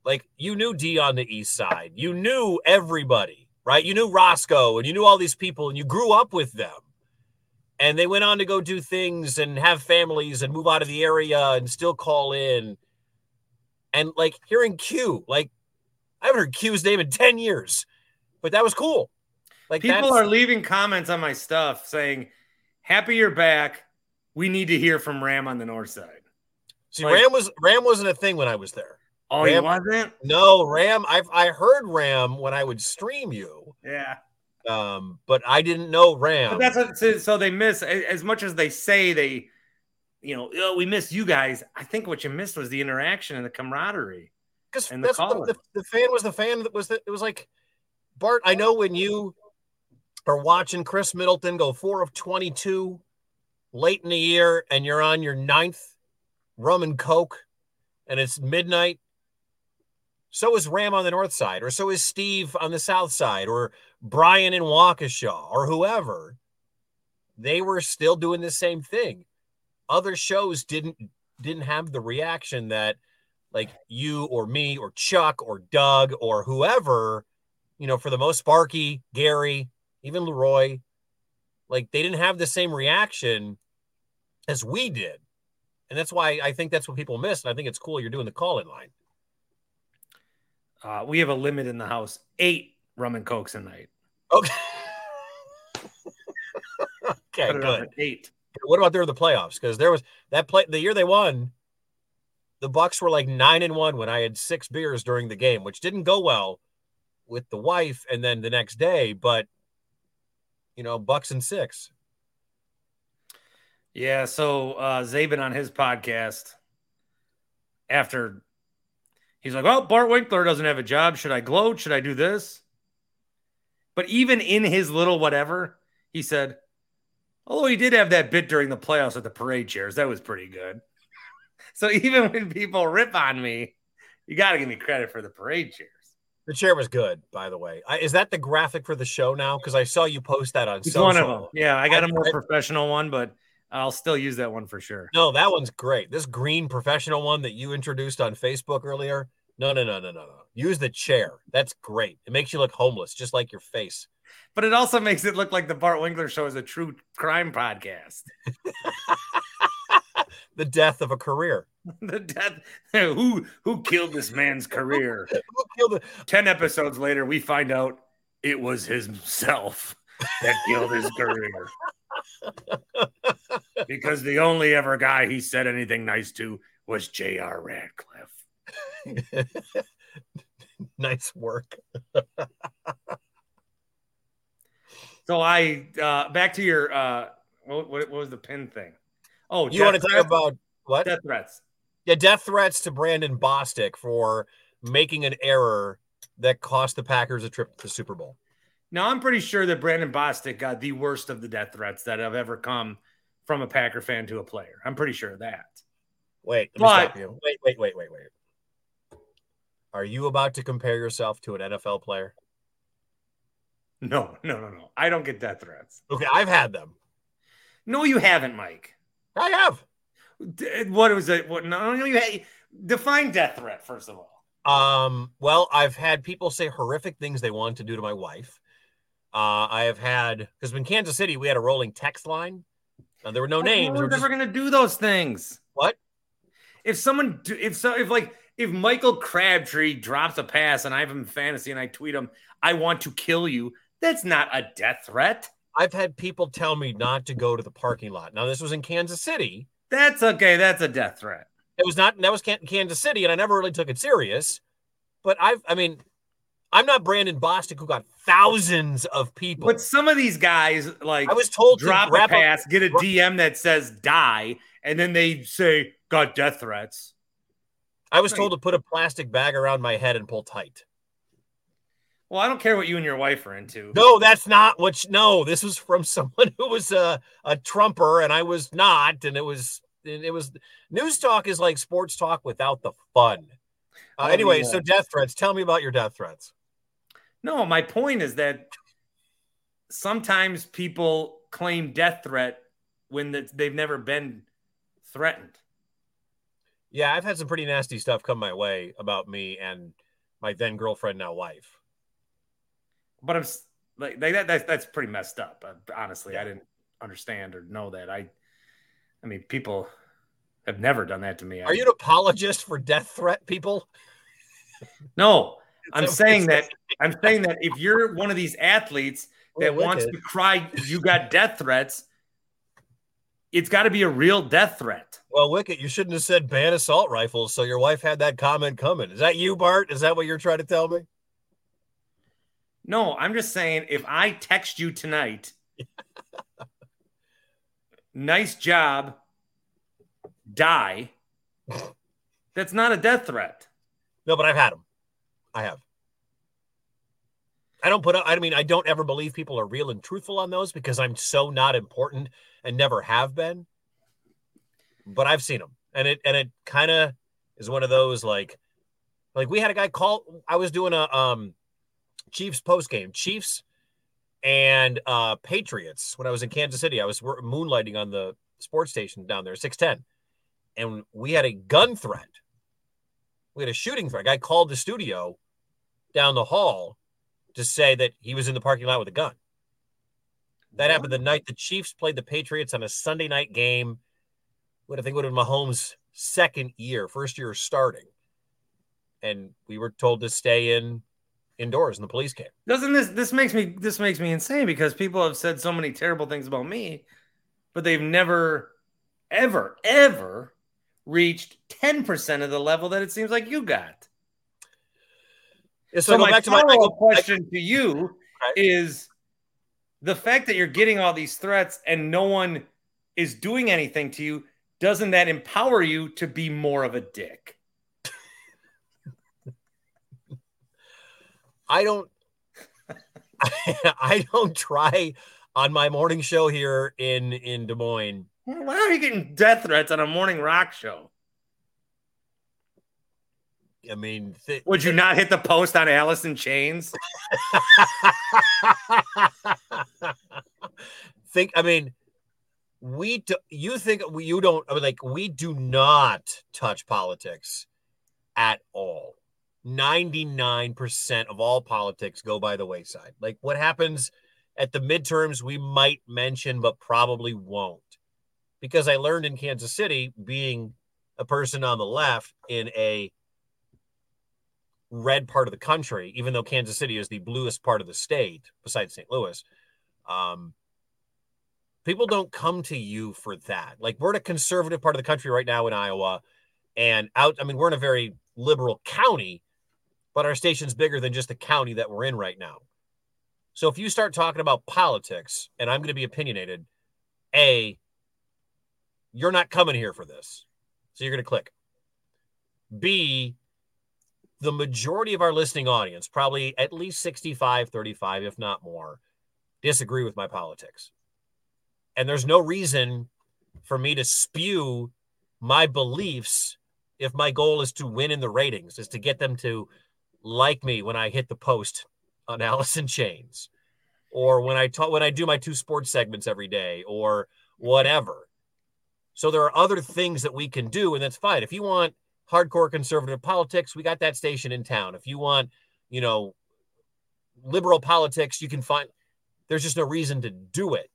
[SPEAKER 8] Like you knew D on the east side, you knew everybody, right? You knew Roscoe and you knew all these people and you grew up with them and they went on to go do things and have families and move out of the area and still call in. And like hearing Q, like I haven't heard Q's name in 10 years, but that was cool. Like
[SPEAKER 2] People are leaving comments on my stuff saying, "Happy you're back. We need to hear from Ram on the north side."
[SPEAKER 8] see
[SPEAKER 2] like-
[SPEAKER 8] Ram was Ram wasn't a thing when I was there.
[SPEAKER 2] Oh, he
[SPEAKER 8] Ram-
[SPEAKER 2] wasn't.
[SPEAKER 8] No, Ram, I've I heard Ram when I would stream you.
[SPEAKER 2] Yeah,
[SPEAKER 8] Um, but I didn't know Ram.
[SPEAKER 2] but that's what, so, so they miss as much as they say they, you know, oh, we missed you guys. I think what you missed was the interaction and the camaraderie.
[SPEAKER 8] because that's the, the, the fan was the fan that was the, it was like Bart. I know when you are watching Khris Middleton go four of twenty two late in the year, and you're on your ninth rum and coke, and it's midnight. So is Ram on the north side, or so is Steve on the south side, or Brian in Waukesha, or whoever. They were still doing the same thing. Other shows didn't didn't have the reaction that like you or me or Chuck or Doug or whoever, you know, for the most Sparky, Gary, even Leroy, like they didn't have the same reaction as we did. And that's why I think that's what people miss. And I think it's cool you're doing the call in line.
[SPEAKER 2] Uh, we have a limit in the house: eight rum and cokes a night.
[SPEAKER 8] Okay. [laughs] okay,
[SPEAKER 2] Put it up
[SPEAKER 8] good.
[SPEAKER 2] eight.
[SPEAKER 8] What about during the playoffs? Because there was that play the year they won, the Bucks were like nine and one when I had six beers during the game, which didn't go well with the wife and then the next day, but you know, Bucks and six.
[SPEAKER 2] Yeah, so uh Zabin on his podcast after he's like, Well, Bart Winkler doesn't have a job. Should I gloat? Should I do this? But even in his little whatever, he said, Although he did have that bit during the playoffs with the parade chairs, that was pretty good. [laughs] So even when people rip on me, you gotta give me credit for the parade chairs.
[SPEAKER 8] The chair was good, by the way. I, is that the graphic for the show now? Because I saw you post that on
[SPEAKER 2] It's
[SPEAKER 8] social.
[SPEAKER 2] one of them. Yeah, I got a
[SPEAKER 8] I-
[SPEAKER 2] more
[SPEAKER 8] I-
[SPEAKER 2] professional one, but I'll still use that one for sure.
[SPEAKER 8] No, that one's great. This green professional one that you introduced on Facebook earlier. No, no, no, no, no, no. Use the chair. That's great. It makes you look homeless, just like your face.
[SPEAKER 2] But it also makes it look like the Bart Winkler show is a true crime podcast. [laughs]
[SPEAKER 8] The death of a career.
[SPEAKER 2] the death who who killed this man's career [laughs]
[SPEAKER 8] Who killed it?
[SPEAKER 2] 10 episodes later we find out it was himself that killed his career because the only ever guy he said anything nice to was J.R. Radcliffe. [laughs]
[SPEAKER 8] nice work. [laughs]
[SPEAKER 2] So I uh back to your uh what, what, what was the pin thing? Oh,
[SPEAKER 8] You want to talk about what?
[SPEAKER 2] death threats.
[SPEAKER 8] Yeah, death threats to Brandon Bostick for making an error that cost the Packers a trip to the Super Bowl.
[SPEAKER 2] Now I'm pretty sure that Brandon Bostick got the worst of the death threats that have ever come from a Packer fan to a player. I'm pretty sure of that.
[SPEAKER 8] Wait, let me
[SPEAKER 2] But-
[SPEAKER 8] stop you. Wait, wait, wait, wait, wait. Are you about to compare yourself to an NFL player?
[SPEAKER 2] No, no, no, no. I don't get death threats.
[SPEAKER 8] Okay, I've had them.
[SPEAKER 2] No, you haven't, Mike.
[SPEAKER 8] I have.
[SPEAKER 2] What was it? What? No, no, you had, define death threat first of all.
[SPEAKER 8] Um, well, I've had people say horrific things they want to do to my wife. Uh, I have had because in Kansas City we had a rolling text line. Uh, there were no names. There were
[SPEAKER 2] one's
[SPEAKER 8] just-
[SPEAKER 2] gonna do those things.
[SPEAKER 8] what?
[SPEAKER 2] If someone, do- if so, if like, if Michael Crabtree drops a pass and I have him in fantasy and I tweet him, I want to kill you. That's not a death threat.
[SPEAKER 8] I've had people tell me not to go to the parking lot. Now this was in Kansas City.
[SPEAKER 2] That's okay. That's a death threat.
[SPEAKER 8] It was not. That was Kansas City, and I never really took it serious. But I've. I mean, I'm not Brandon Bostick who got thousands of people.
[SPEAKER 2] But some of these guys, like,
[SPEAKER 8] I was told to
[SPEAKER 2] drop a
[SPEAKER 8] wrap up-
[SPEAKER 2] pass, get a DM that says die, and then they say got death threats.
[SPEAKER 8] I was told to put a plastic bag around my head and pull tight.
[SPEAKER 2] Well, I don't care what you and your wife are into.
[SPEAKER 8] No, that's not what. You, no, this was from [laughs] someone who was a a Trumper, and I was not, and it was it was news talk is like sports talk without the fun. Uh,
[SPEAKER 2] Oh,
[SPEAKER 8] anyway, so death threats. Tell me about your death threats.
[SPEAKER 2] No, my point is that sometimes people claim death threat when they've never been threatened.
[SPEAKER 8] Yeah, I've had some pretty nasty stuff come my way about me and my then girlfriend, now wife.
[SPEAKER 2] But I'm like, like that, that's that's pretty messed up. Honestly, I didn't understand or know that. I, I mean, people have never done that to me.
[SPEAKER 8] Are you an apologist for death threat people?
[SPEAKER 2] No, [laughs] I'm
[SPEAKER 8] that
[SPEAKER 2] saying [laughs] that I'm saying that if you're one of these athletes oh, that
[SPEAKER 8] Well,
[SPEAKER 2] wants
[SPEAKER 8] wicked.
[SPEAKER 2] to cry, you got death threats. It's got to be a real death threat.
[SPEAKER 8] Well, Wickett, you shouldn't have said ban assault rifles. So your wife had that comment coming. Is that you, Bart? Is that what you're trying to tell me?
[SPEAKER 2] No, I'm just saying if I text you tonight, [laughs] nice job, die, that's not a death threat.
[SPEAKER 8] No, but I've had them. I have. I don't put up, I mean, I don't ever believe people are real and truthful on those because I'm so not important and never have been. But I've seen them. And it, and it kind of is one of those like, like we had a guy call, I was doing a, um, Chiefs post game, Chiefs and uh Patriots when I was in Kansas City. I was moonlighting on the sports station down there, 610. And we had a gun threat. We had a shooting threat. A guy called the studio down the hall to say that he was in the parking lot with a gun. That happened the night the Chiefs played the Patriots on a Sunday night game. What I think would have been Mahomes' second year, first year starting. And we were told to stay in indoors and the police came.
[SPEAKER 2] Doesn't this this makes me this makes me insane because people have said so many terrible things about me, but they've never ever ever reached 10% of the level that it seems like you got.
[SPEAKER 8] Yeah,
[SPEAKER 2] So,
[SPEAKER 8] I go
[SPEAKER 2] my
[SPEAKER 8] back to my- I
[SPEAKER 2] follow-up question to you is the fact that you're getting all these threats and no one is doing anything to you, doesn't that empower you to be more of a dick? [laughs]
[SPEAKER 8] I don't [laughs] I don't try on my morning show here in in Des Moines.
[SPEAKER 2] Why are you getting death threats on a morning rock show?
[SPEAKER 8] I mean, th-
[SPEAKER 2] Would you not hit the post on in Chains? [laughs]
[SPEAKER 8] think I mean we do, you think we, you don't I mean like we do not touch politics at all. 99% of all politics go by the wayside. Like what happens at the midterms we might mention but probably won't. Because I learned in Kansas City being a person on the left in a red part of the country, even though Kansas City is the bluest part of the state besides St. Louis. Um, people don't come to you for that. Like we're in a conservative part of the country right now in Iowa, and out. I mean, we're in a very liberal county, but our station's bigger than just the county that we're in right now. So if you start talking about politics, and I'm going to be opinionated, a, you're not coming here for this, so you're going to click. B, the majority of our listening audience, probably at least 65, 35, if not more, disagree with my politics. And there's no reason for me to spew my beliefs if my goal is to win in the ratings, is to get them to like me when I hit the post on [laughs] Alice in Chains, or when I talk when I do my two sports segments every day, or whatever. So there are other things that we can do, and that's fine. If you want hardcore conservative politics, we got that station in town. If you want, you know, liberal politics, you can find there's just no reason to do it.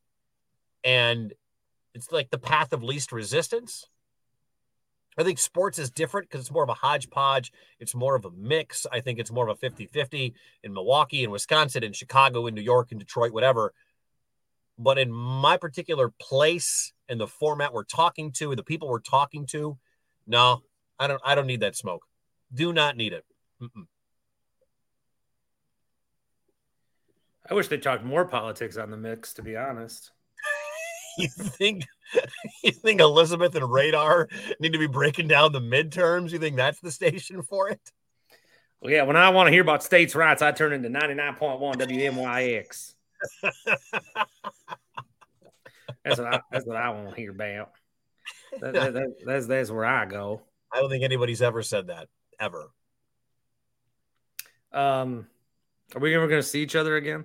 [SPEAKER 8] And it's like the path of least resistance. I think sports is different because it's more of a hodgepodge. It's more of a mix. I think it's more of a 50 50 in Milwaukee and Wisconsin and Chicago and New York and Detroit, whatever. But in my particular place and the format we're talking to the people we're talking to, no, I don't. I don't need that smoke. Do not need it. Mm-mm.
[SPEAKER 2] I wish they talked more politics on the mix, to be honest. [laughs]
[SPEAKER 8] you think [laughs] you think Elizabeth and Radar need to be breaking down the midterms? You think that's the station for it?
[SPEAKER 2] Well, yeah, when I want to hear about states' rights, I turn into 99.1 WMYX. that's, what I, that's what I want to hear about. That, that, that, that's, that's where I go.
[SPEAKER 8] I don't think anybody's ever said that, ever.
[SPEAKER 2] Um, are we ever going to see each other again?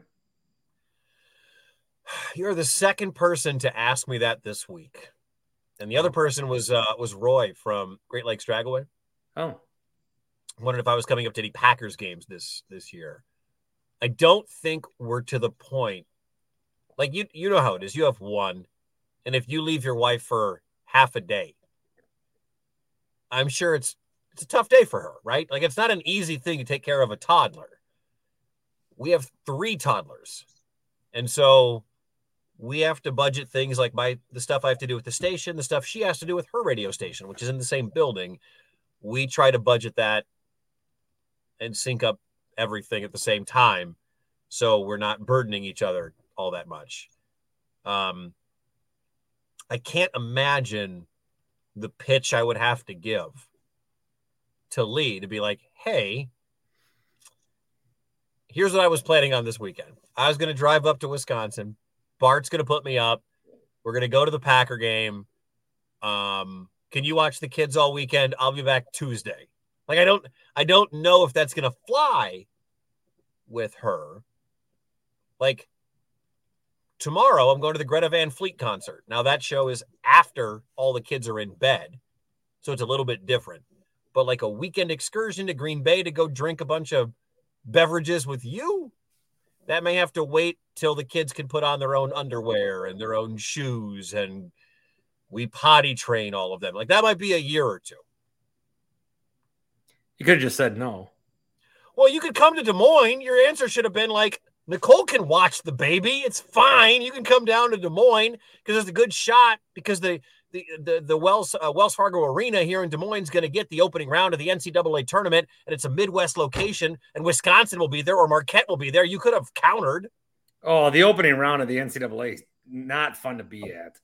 [SPEAKER 2] [sighs]
[SPEAKER 8] You're the second person to ask me that this week, and the other person was uh, was Roy from Great Lakes Dragaway.
[SPEAKER 2] Oh,
[SPEAKER 8] wondered if I was coming up to any Packers games this this year. I don't think we're to the point. Like you, you know how it is. You have one, and if you leave your wife for half a day, I'm sure it's it's a tough day for her, right? Like it's not an easy thing to take care of a toddler. We have three toddlers, and so we have to budget things like my the stuff I have to do with the station, the stuff she has to do with her radio station, which is in the same building. We try to budget that and sync up everything at the same time so we're not burdening each other all that much. Um, I can't imagine the pitch I would have to give to Lee to be like, hey, here's what I was planning on this weekend. I was going to drive up to Wisconsin. Bart's going to put me up. We're going to go to the Packer game. Um, can you watch the kids all weekend? I'll be back Tuesday. Like I don't I don't know if that's gonna fly with her. Like tomorrow, I'm going to the Greta Van Fleet concert. Now that show is after all the kids are in bed, so it's a little bit different. But like a weekend excursion to Green Bay to go drink a bunch of beverages with you, that may have to wait till the kids can put on their own underwear and their own shoes and we potty train all of them. Like that might be a year or two.
[SPEAKER 2] You could have just said no.
[SPEAKER 8] Well, you could come to Des Moines. Your answer should have been like, Nicole can watch the baby. It's fine. You can come down to Des Moines because it's a good shot because the the the, the Wells uh, Wells Fargo Arena here in Des Moines is going to get the opening round of the NCAA tournament, and it's a Midwest location, and Wisconsin will be there or Marquette will be there. You could have countered.
[SPEAKER 2] Oh, the opening round of the NCAA not fun to be at.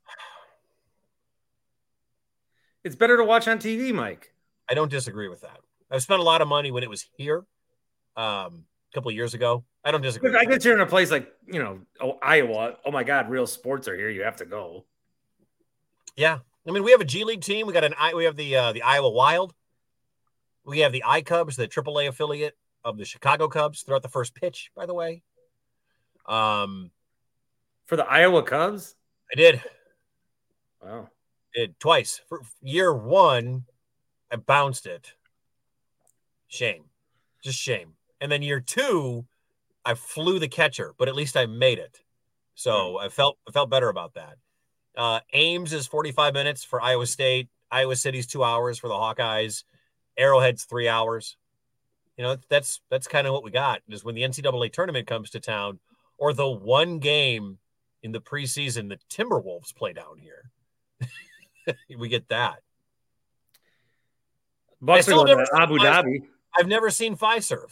[SPEAKER 2] It's better to watch on TV, Mike.
[SPEAKER 8] I don't disagree with that. I've spent a lot of money when it was here um, a couple of years ago. I don't disagree.
[SPEAKER 2] I guess you're in a place like you know oh, Iowa. Oh my God, real sports are here. You have to go.
[SPEAKER 8] Yeah, I mean we have a G League team. We got an I. we have the uh, the Iowa Wild. We have the I Cubs, the AAA affiliate of the Chicago Cubs. Throughout the first pitch, by the way. Um,
[SPEAKER 2] for the Iowa Cubs,
[SPEAKER 8] I did.
[SPEAKER 2] Wow,
[SPEAKER 8] did twice. For year one, I bounced it. Shame. Just shame. And then year two, I flew the catcher, but at least I made it. So I felt I felt better about that. Uh, Ames is 45 minutes for Iowa State. Iowa City's two hours for the Hawkeyes. Arrowhead's three hours. You know, that's that's kind of what we got. Is when the NCAA tournament comes to town, or the one game in the preseason the Timberwolves play down here. [laughs] we get that.
[SPEAKER 2] Bucks are going to Abu Dhabi.
[SPEAKER 8] I've never seen Fiserv.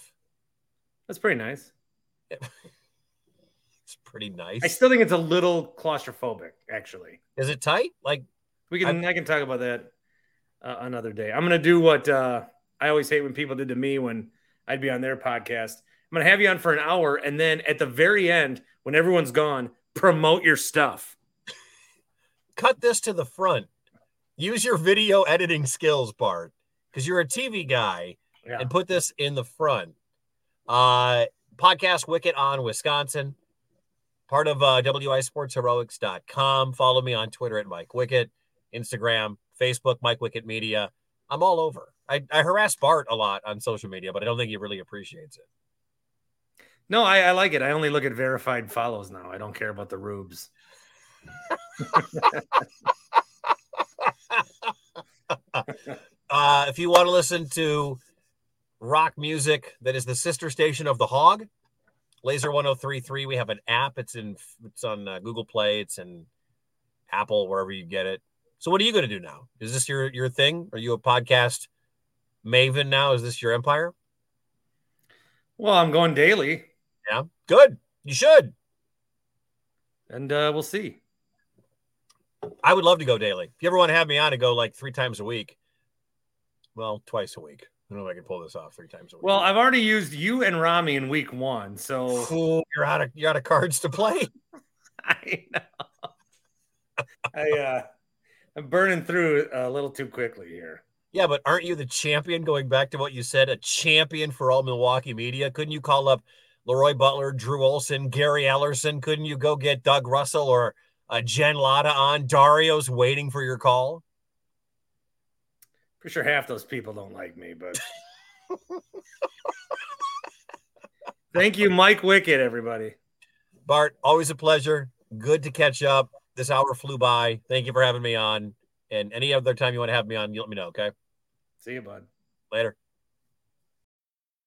[SPEAKER 2] That's pretty nice. [laughs]
[SPEAKER 8] it's pretty nice.
[SPEAKER 2] I still think it's a little claustrophobic, actually.
[SPEAKER 8] Is it tight? Like
[SPEAKER 2] we can, i can talk about that uh, another day. I'm gonna do what uh, I always hate when people did to me when I'd be on their podcast. I'm gonna have you on for an hour, and then at the very end, when everyone's gone, promote your stuff. [laughs]
[SPEAKER 8] Cut this to the front. Use your video editing skills, Bart, because you're a TV guy yeah. and put this in the front. Uh, podcast Wickett on Wisconsin, part of uh, WISportsHeroics.com. Follow me on Twitter at Mike Wickett, Instagram, Facebook, Mike Wickett Media. I'm all over. I, I harass Bart a lot on social media, but I don't think he really appreciates it.
[SPEAKER 2] No, I, I like it. I only look at verified follows now. I don't care about the rubes. [laughs] [laughs]
[SPEAKER 8] uh, if you want to listen to rock music that is the sister station of the Hog. Lazer 1033. We have an app. It's in it's on uh, Google Play. It's in Apple wherever you get it. So what are you going to do now? Is this your your thing? Are you a podcast maven now? Is this your empire?
[SPEAKER 2] Well, I'm going daily.
[SPEAKER 8] Yeah. Good. You should.
[SPEAKER 2] And uh, we'll see.
[SPEAKER 8] I would love to go daily. If you ever want to have me on and go like three times a week, well, twice a week. I don't know if I can pull this off three times a week.
[SPEAKER 2] Well, I've already used you and Rami in week one, so
[SPEAKER 8] Ooh, [laughs] you're out of you're out of cards to play. [laughs]
[SPEAKER 2] I know. I uh, I'm burning through a little too quickly here.
[SPEAKER 8] Yeah, but aren't you the champion? Going back to what you said, a champion for all Milwaukee media. Couldn't you call up LeRoy Butler, Drew Olson, Gary Ellerson? Couldn't you go get Doug Russell or uh, Jen Lada on? Dario's waiting for your call.
[SPEAKER 2] Pretty sure half those people don't like me, but [laughs] thank you, Mike Wickett, everybody.
[SPEAKER 8] Bart, always a pleasure. Good to catch up. This hour flew by. Thank you for having me on. And any other time you want to have me on, you let me know. Okay.
[SPEAKER 2] See you, bud.
[SPEAKER 8] Later.